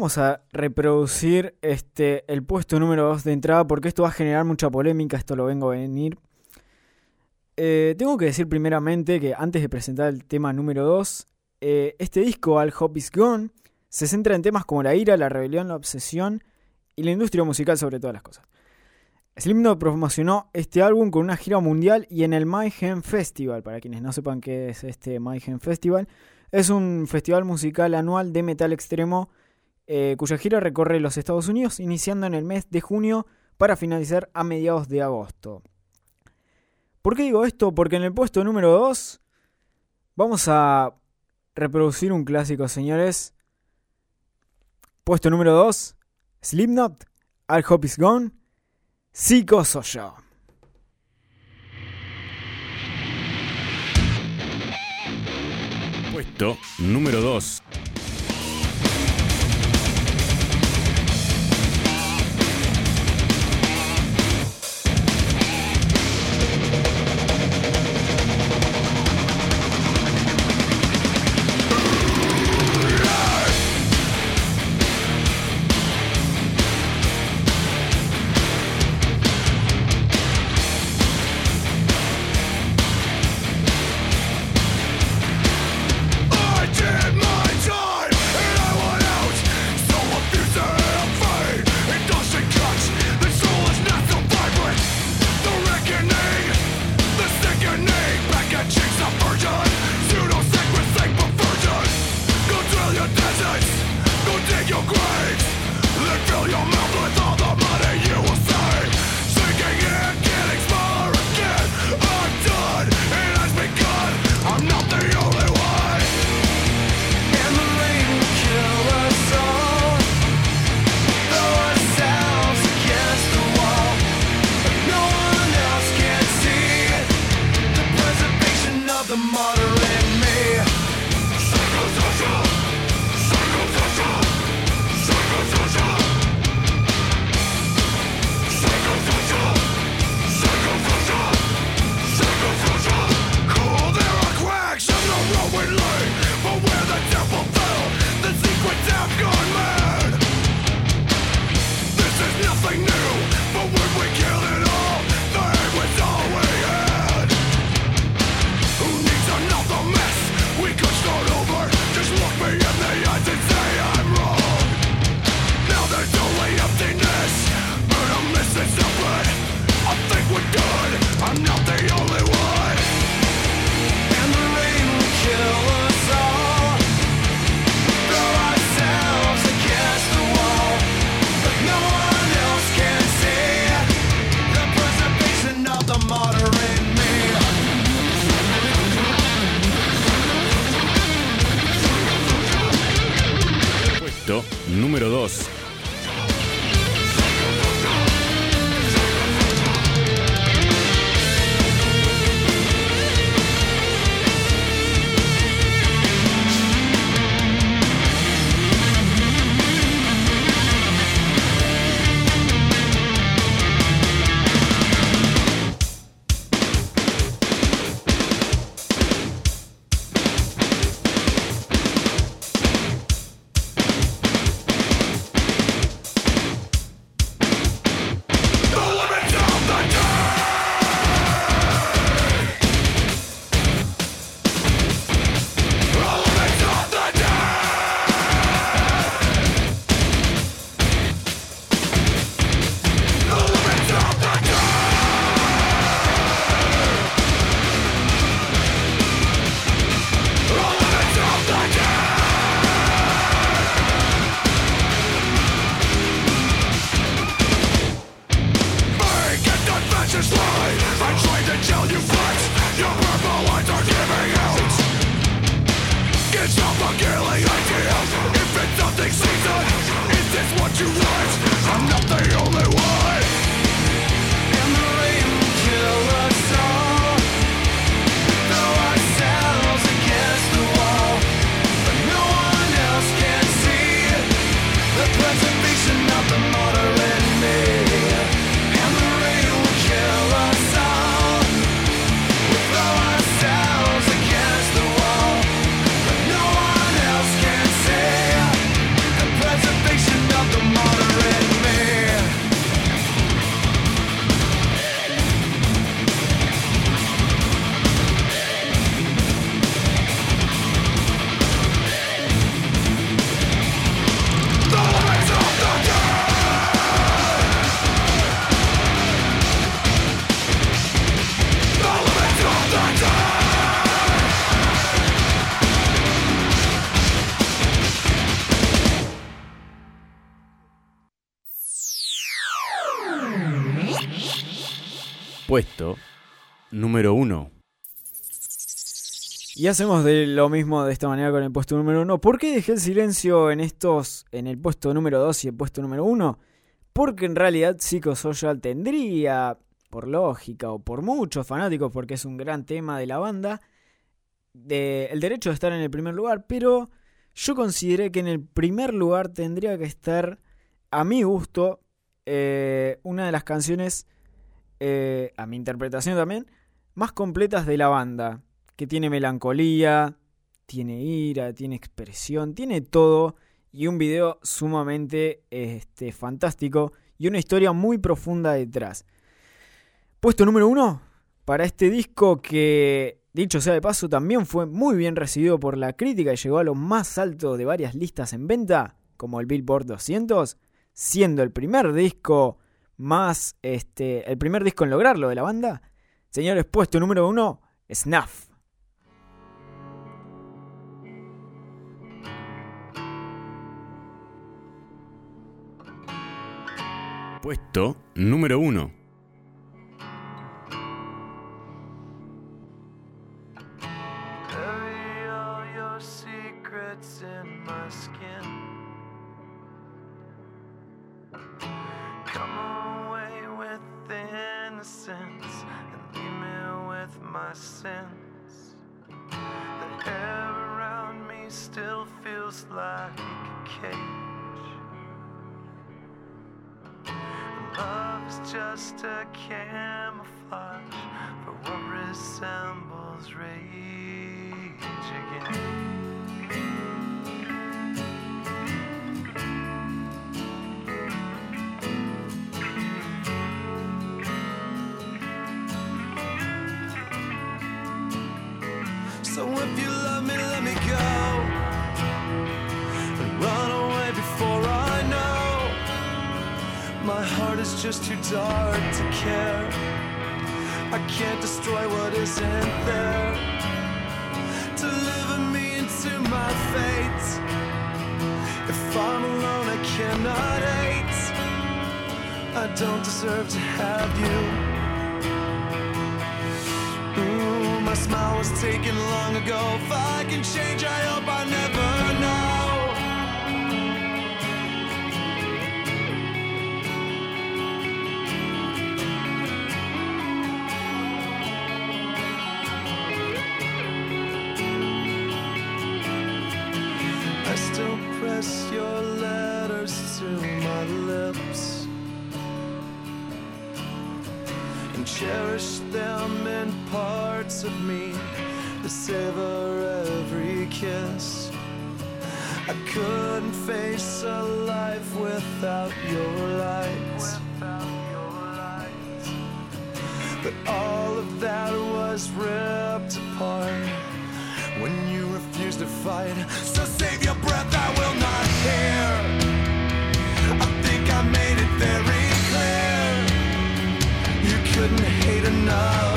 Vamos a reproducir este el puesto número 2 de entrada porque esto va a generar mucha polémica, esto lo vengo a venir. Eh, tengo que decir primeramente que antes de presentar el tema número 2, eh, este disco, Al Hope Is Gone, se centra en temas como la ira, la rebelión, la obsesión y la industria musical sobre todas las cosas. Slipknot promocionó este álbum con una gira mundial y en el Mayhem Festival. Para quienes no sepan qué es este Mayhem Festival, es un festival musical anual de metal extremo eh, cuya gira recorre los Estados Unidos iniciando en el mes de junio para finalizar a mediados de agosto. ¿Por qué digo esto? Porque en el puesto número 2 vamos a reproducir un clásico, señores. Puesto número 2, Slipknot, All Hope Is Gone, Psico soy. Puesto número 2. Y hacemos de lo mismo de esta manera con el puesto número uno. ¿Por qué dejé el silencio en estos, en el puesto número 2 y el puesto número 1? Porque en realidad Psychosocial tendría, por lógica o por muchos fanáticos, porque es un gran tema de la banda, el derecho de estar en el primer lugar, pero yo consideré que en el primer lugar tendría que estar, a mi gusto, eh, una de las canciones, eh, a mi interpretación también, más completas de la banda, que tiene melancolía, tiene ira, tiene expresión, tiene todo y un video sumamente este, fantástico y una historia muy profunda detrás. Puesto número uno para este disco que, dicho sea de paso, también fue muy bien recibido por la crítica y llegó a lo más alto de varias listas en venta, como el Billboard 200, siendo el primer disco más, este, el primer disco en lograrlo de la banda. Señores, puesto número uno, Snuff. Puesto número 1. So if you love me, let me go. And run away before I know. My heart is just too dark to care. I can't destroy what isn't there. Deliver me into my fate. If I'm alone, I cannot hate. I don't deserve to have you. Was taken long ago. If I can change, I hope I never know. I still press your letters to my lips and cherish them in parts of me savor every kiss. I couldn't face a life without your light. But all of that was ripped apart when you refused to fight. So save your breath, I will not hear. I think I made it very clear. You couldn't hate enough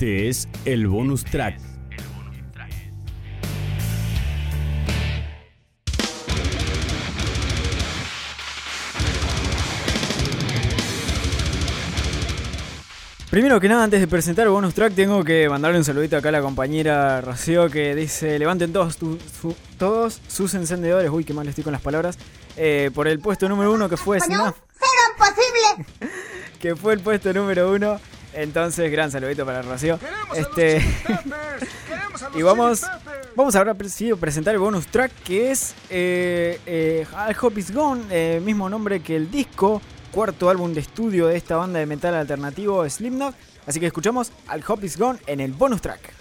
Este es el bonus track. Primero que nada, antes de presentar el bonus track, tengo que mandarle un saludito acá a la compañera Rocío que dice: Levanten todos, tu- su- todos sus encendedores. Uy, qué mal estoy con las palabras. eh, por el puesto número uno que fue Snaf, ¡Serán posible! que fue el puesto número uno. Entonces, gran saludito para Rocío. Este. y vamos. Vamos ahora sí, a presentar el bonus track que es eh, eh, All Hope Is Gone, eh, mismo nombre que el disco, cuarto álbum de estudio de esta banda de metal alternativo Slipknot. Así que escuchamos Al Hope Is Gone en el bonus track.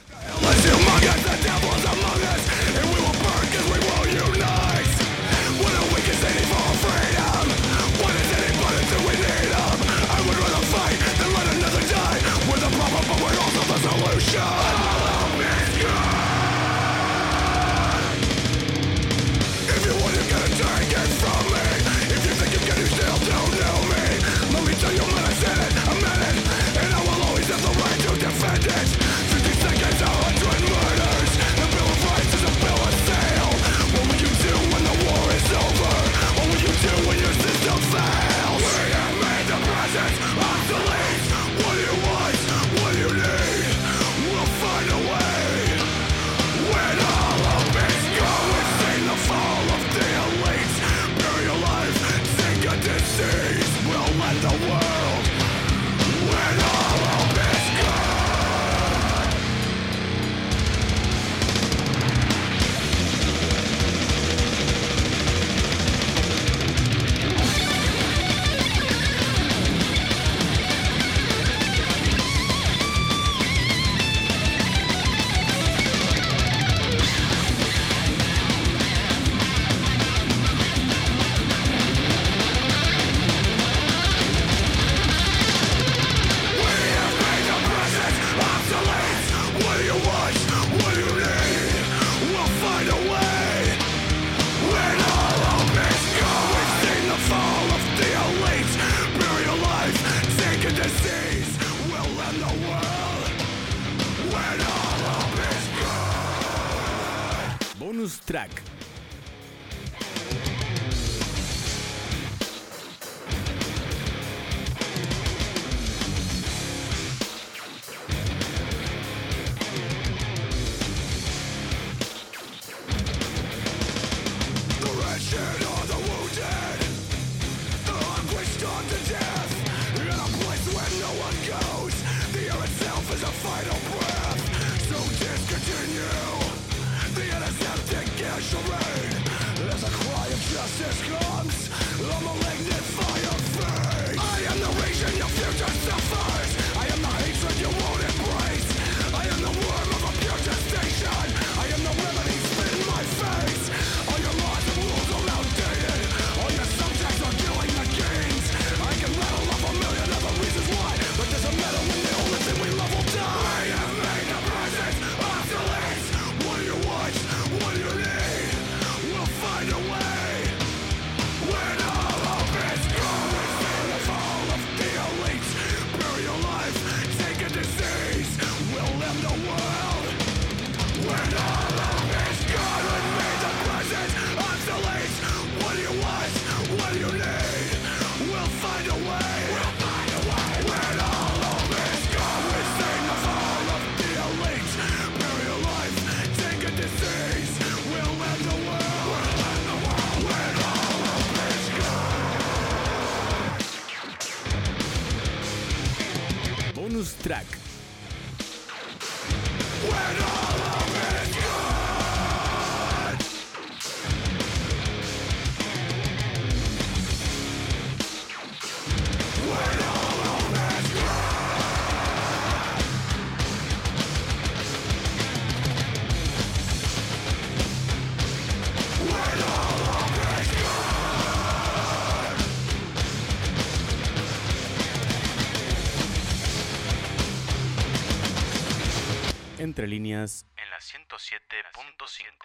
Entre líneas. En la 107.5.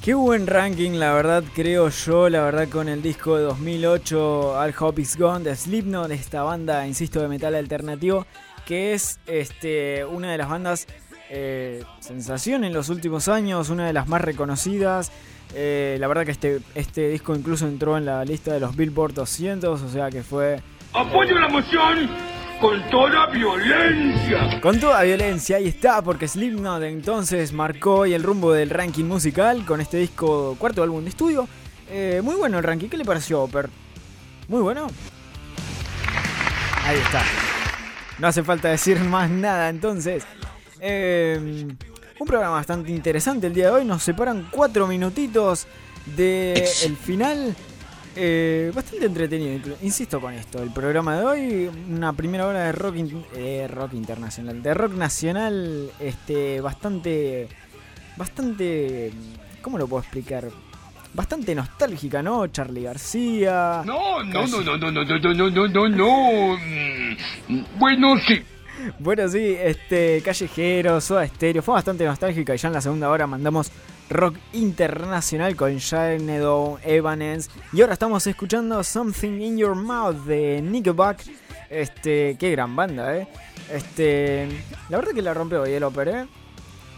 Qué buen ranking, la verdad, creo yo, la verdad, con el disco de 2008, All Hope Is Gone, de Slipknot, esta banda, insisto, de metal alternativo, que es este, una de las bandas eh, sensación en los últimos años, una de las más reconocidas. Eh, la verdad que este, este disco incluso entró en la lista de los Billboard 200, o sea que fue Apoyo la moción con toda violencia. Con toda violencia, ahí está, porque Slipknot entonces marcó hoy el rumbo del ranking musical con este disco, cuarto álbum de estudio. Eh, muy bueno el ranking, ¿qué le pareció, Oper? Muy bueno. Ahí está. No hace falta decir más nada, entonces. Eh, un programa bastante interesante el día de hoy. Nos separan cuatro minutitos del final. Eh, bastante entretenido, insisto con esto. El programa de hoy, una primera hora de rock, in- eh, rock internacional, de rock nacional, este, bastante, bastante, ¿cómo lo puedo explicar? Bastante nostálgica, ¿no? Charlie García. No, no, no, no, no, no, no, no, no, no, no. Mm, Bueno, sí. Bueno, sí, este, Callejero, Soda Stereo, fue bastante nostálgica y ya en la segunda hora mandamos rock internacional con Shadow, Evanescence y ahora estamos escuchando Something in Your Mouth de Nickelback. Este, qué gran banda, eh. Este, la verdad que la rompió hoy el Oper, eh.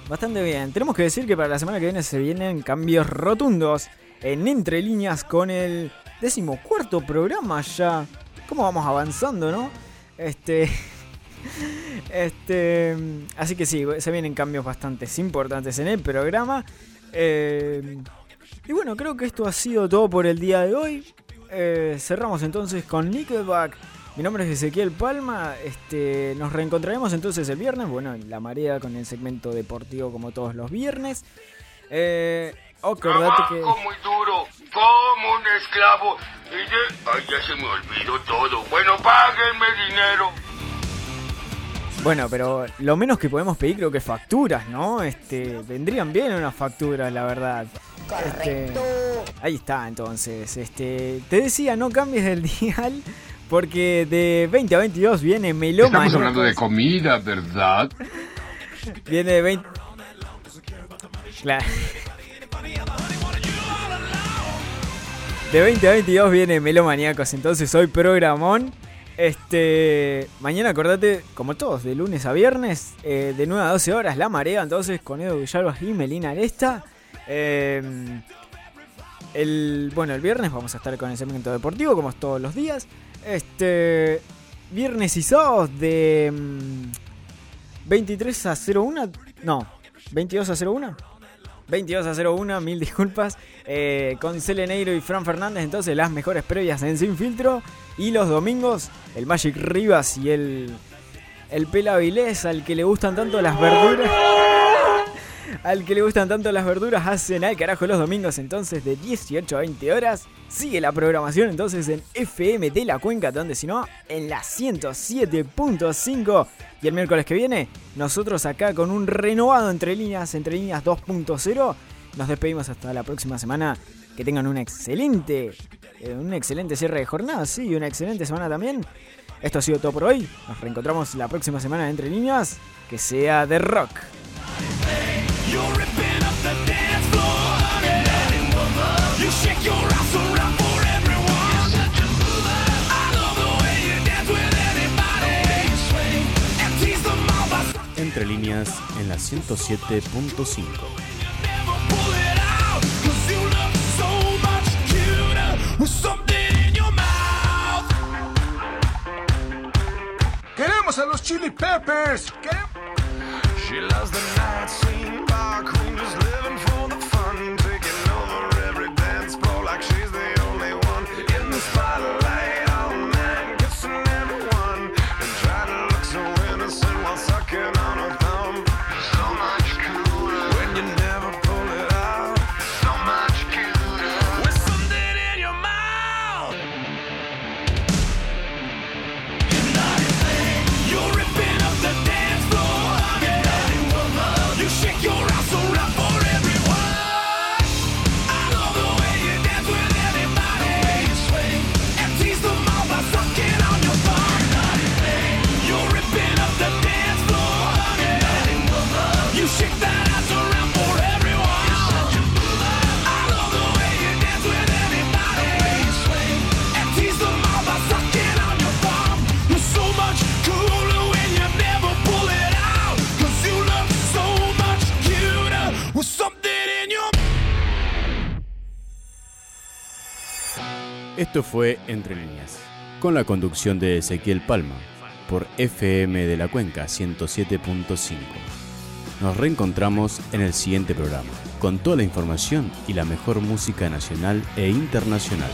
Bastante bien. Tenemos que decir que para la semana que viene se vienen cambios rotundos en Entre Líneas con el decimocuarto programa ya. ¿Cómo vamos avanzando, no? Este. Este. Así que sí, se vienen cambios bastante importantes en el programa. Eh, y bueno, creo que esto ha sido todo por el día de hoy. Eh, cerramos entonces con Nickelback. Mi nombre es Ezequiel Palma. Este, nos reencontraremos entonces el viernes. Bueno, en la marea con el segmento deportivo como todos los viernes. Eh, acordate que. Muy duro, como un esclavo. Y de... Ay, ya se me olvidó todo. Bueno, páguenme dinero. Bueno, pero lo menos que podemos pedir creo que facturas, ¿no? Este, vendrían bien unas facturas, la verdad. Este, ahí está, entonces. Este, te decía, no cambies el dial porque de 20 a 22 viene Melómanos. Estamos hablando de comida, ¿verdad? Viene de 20 Claro. De 20 a 22 viene Melomaniacos, entonces hoy programón. Este, mañana acordate, como todos, de lunes a viernes, eh, de 9 a 12 horas, La Marea, entonces con Edo Villalba y Melina Aresta. Eh, el, bueno, el viernes vamos a estar con el segmento deportivo, como todos los días. Este, viernes y sábados de mm, 23 a 01, no, 22 a 01. 22 a 01, mil disculpas. eh, con Celeneiro y Fran Fernández, entonces las mejores previas en Sin Filtro. Y los domingos, el Magic Rivas y el, el al que le gustan tanto las verduras. Al que le gustan tanto las verduras, hacen al carajo los domingos, entonces de 18 a 20 horas. Sigue la programación entonces en FM de la Cuenca, donde si no, en la 107.5. Y el miércoles que viene, nosotros acá con un renovado Entre Líneas, Entre Líneas 2.0. Nos despedimos hasta la próxima semana. Que tengan una excelente, un excelente cierre de jornada, sí, una excelente semana también. Esto ha sido todo por hoy. Nos reencontramos la próxima semana entre niñas. Que sea de rock. Entre líneas en la 107.5. Queremos a los Chili Peppers. She loves the night scene, bar queen, Esto fue Entre Líneas, con la conducción de Ezequiel Palma, por FM de la Cuenca 107.5. Nos reencontramos en el siguiente programa, con toda la información y la mejor música nacional e internacional.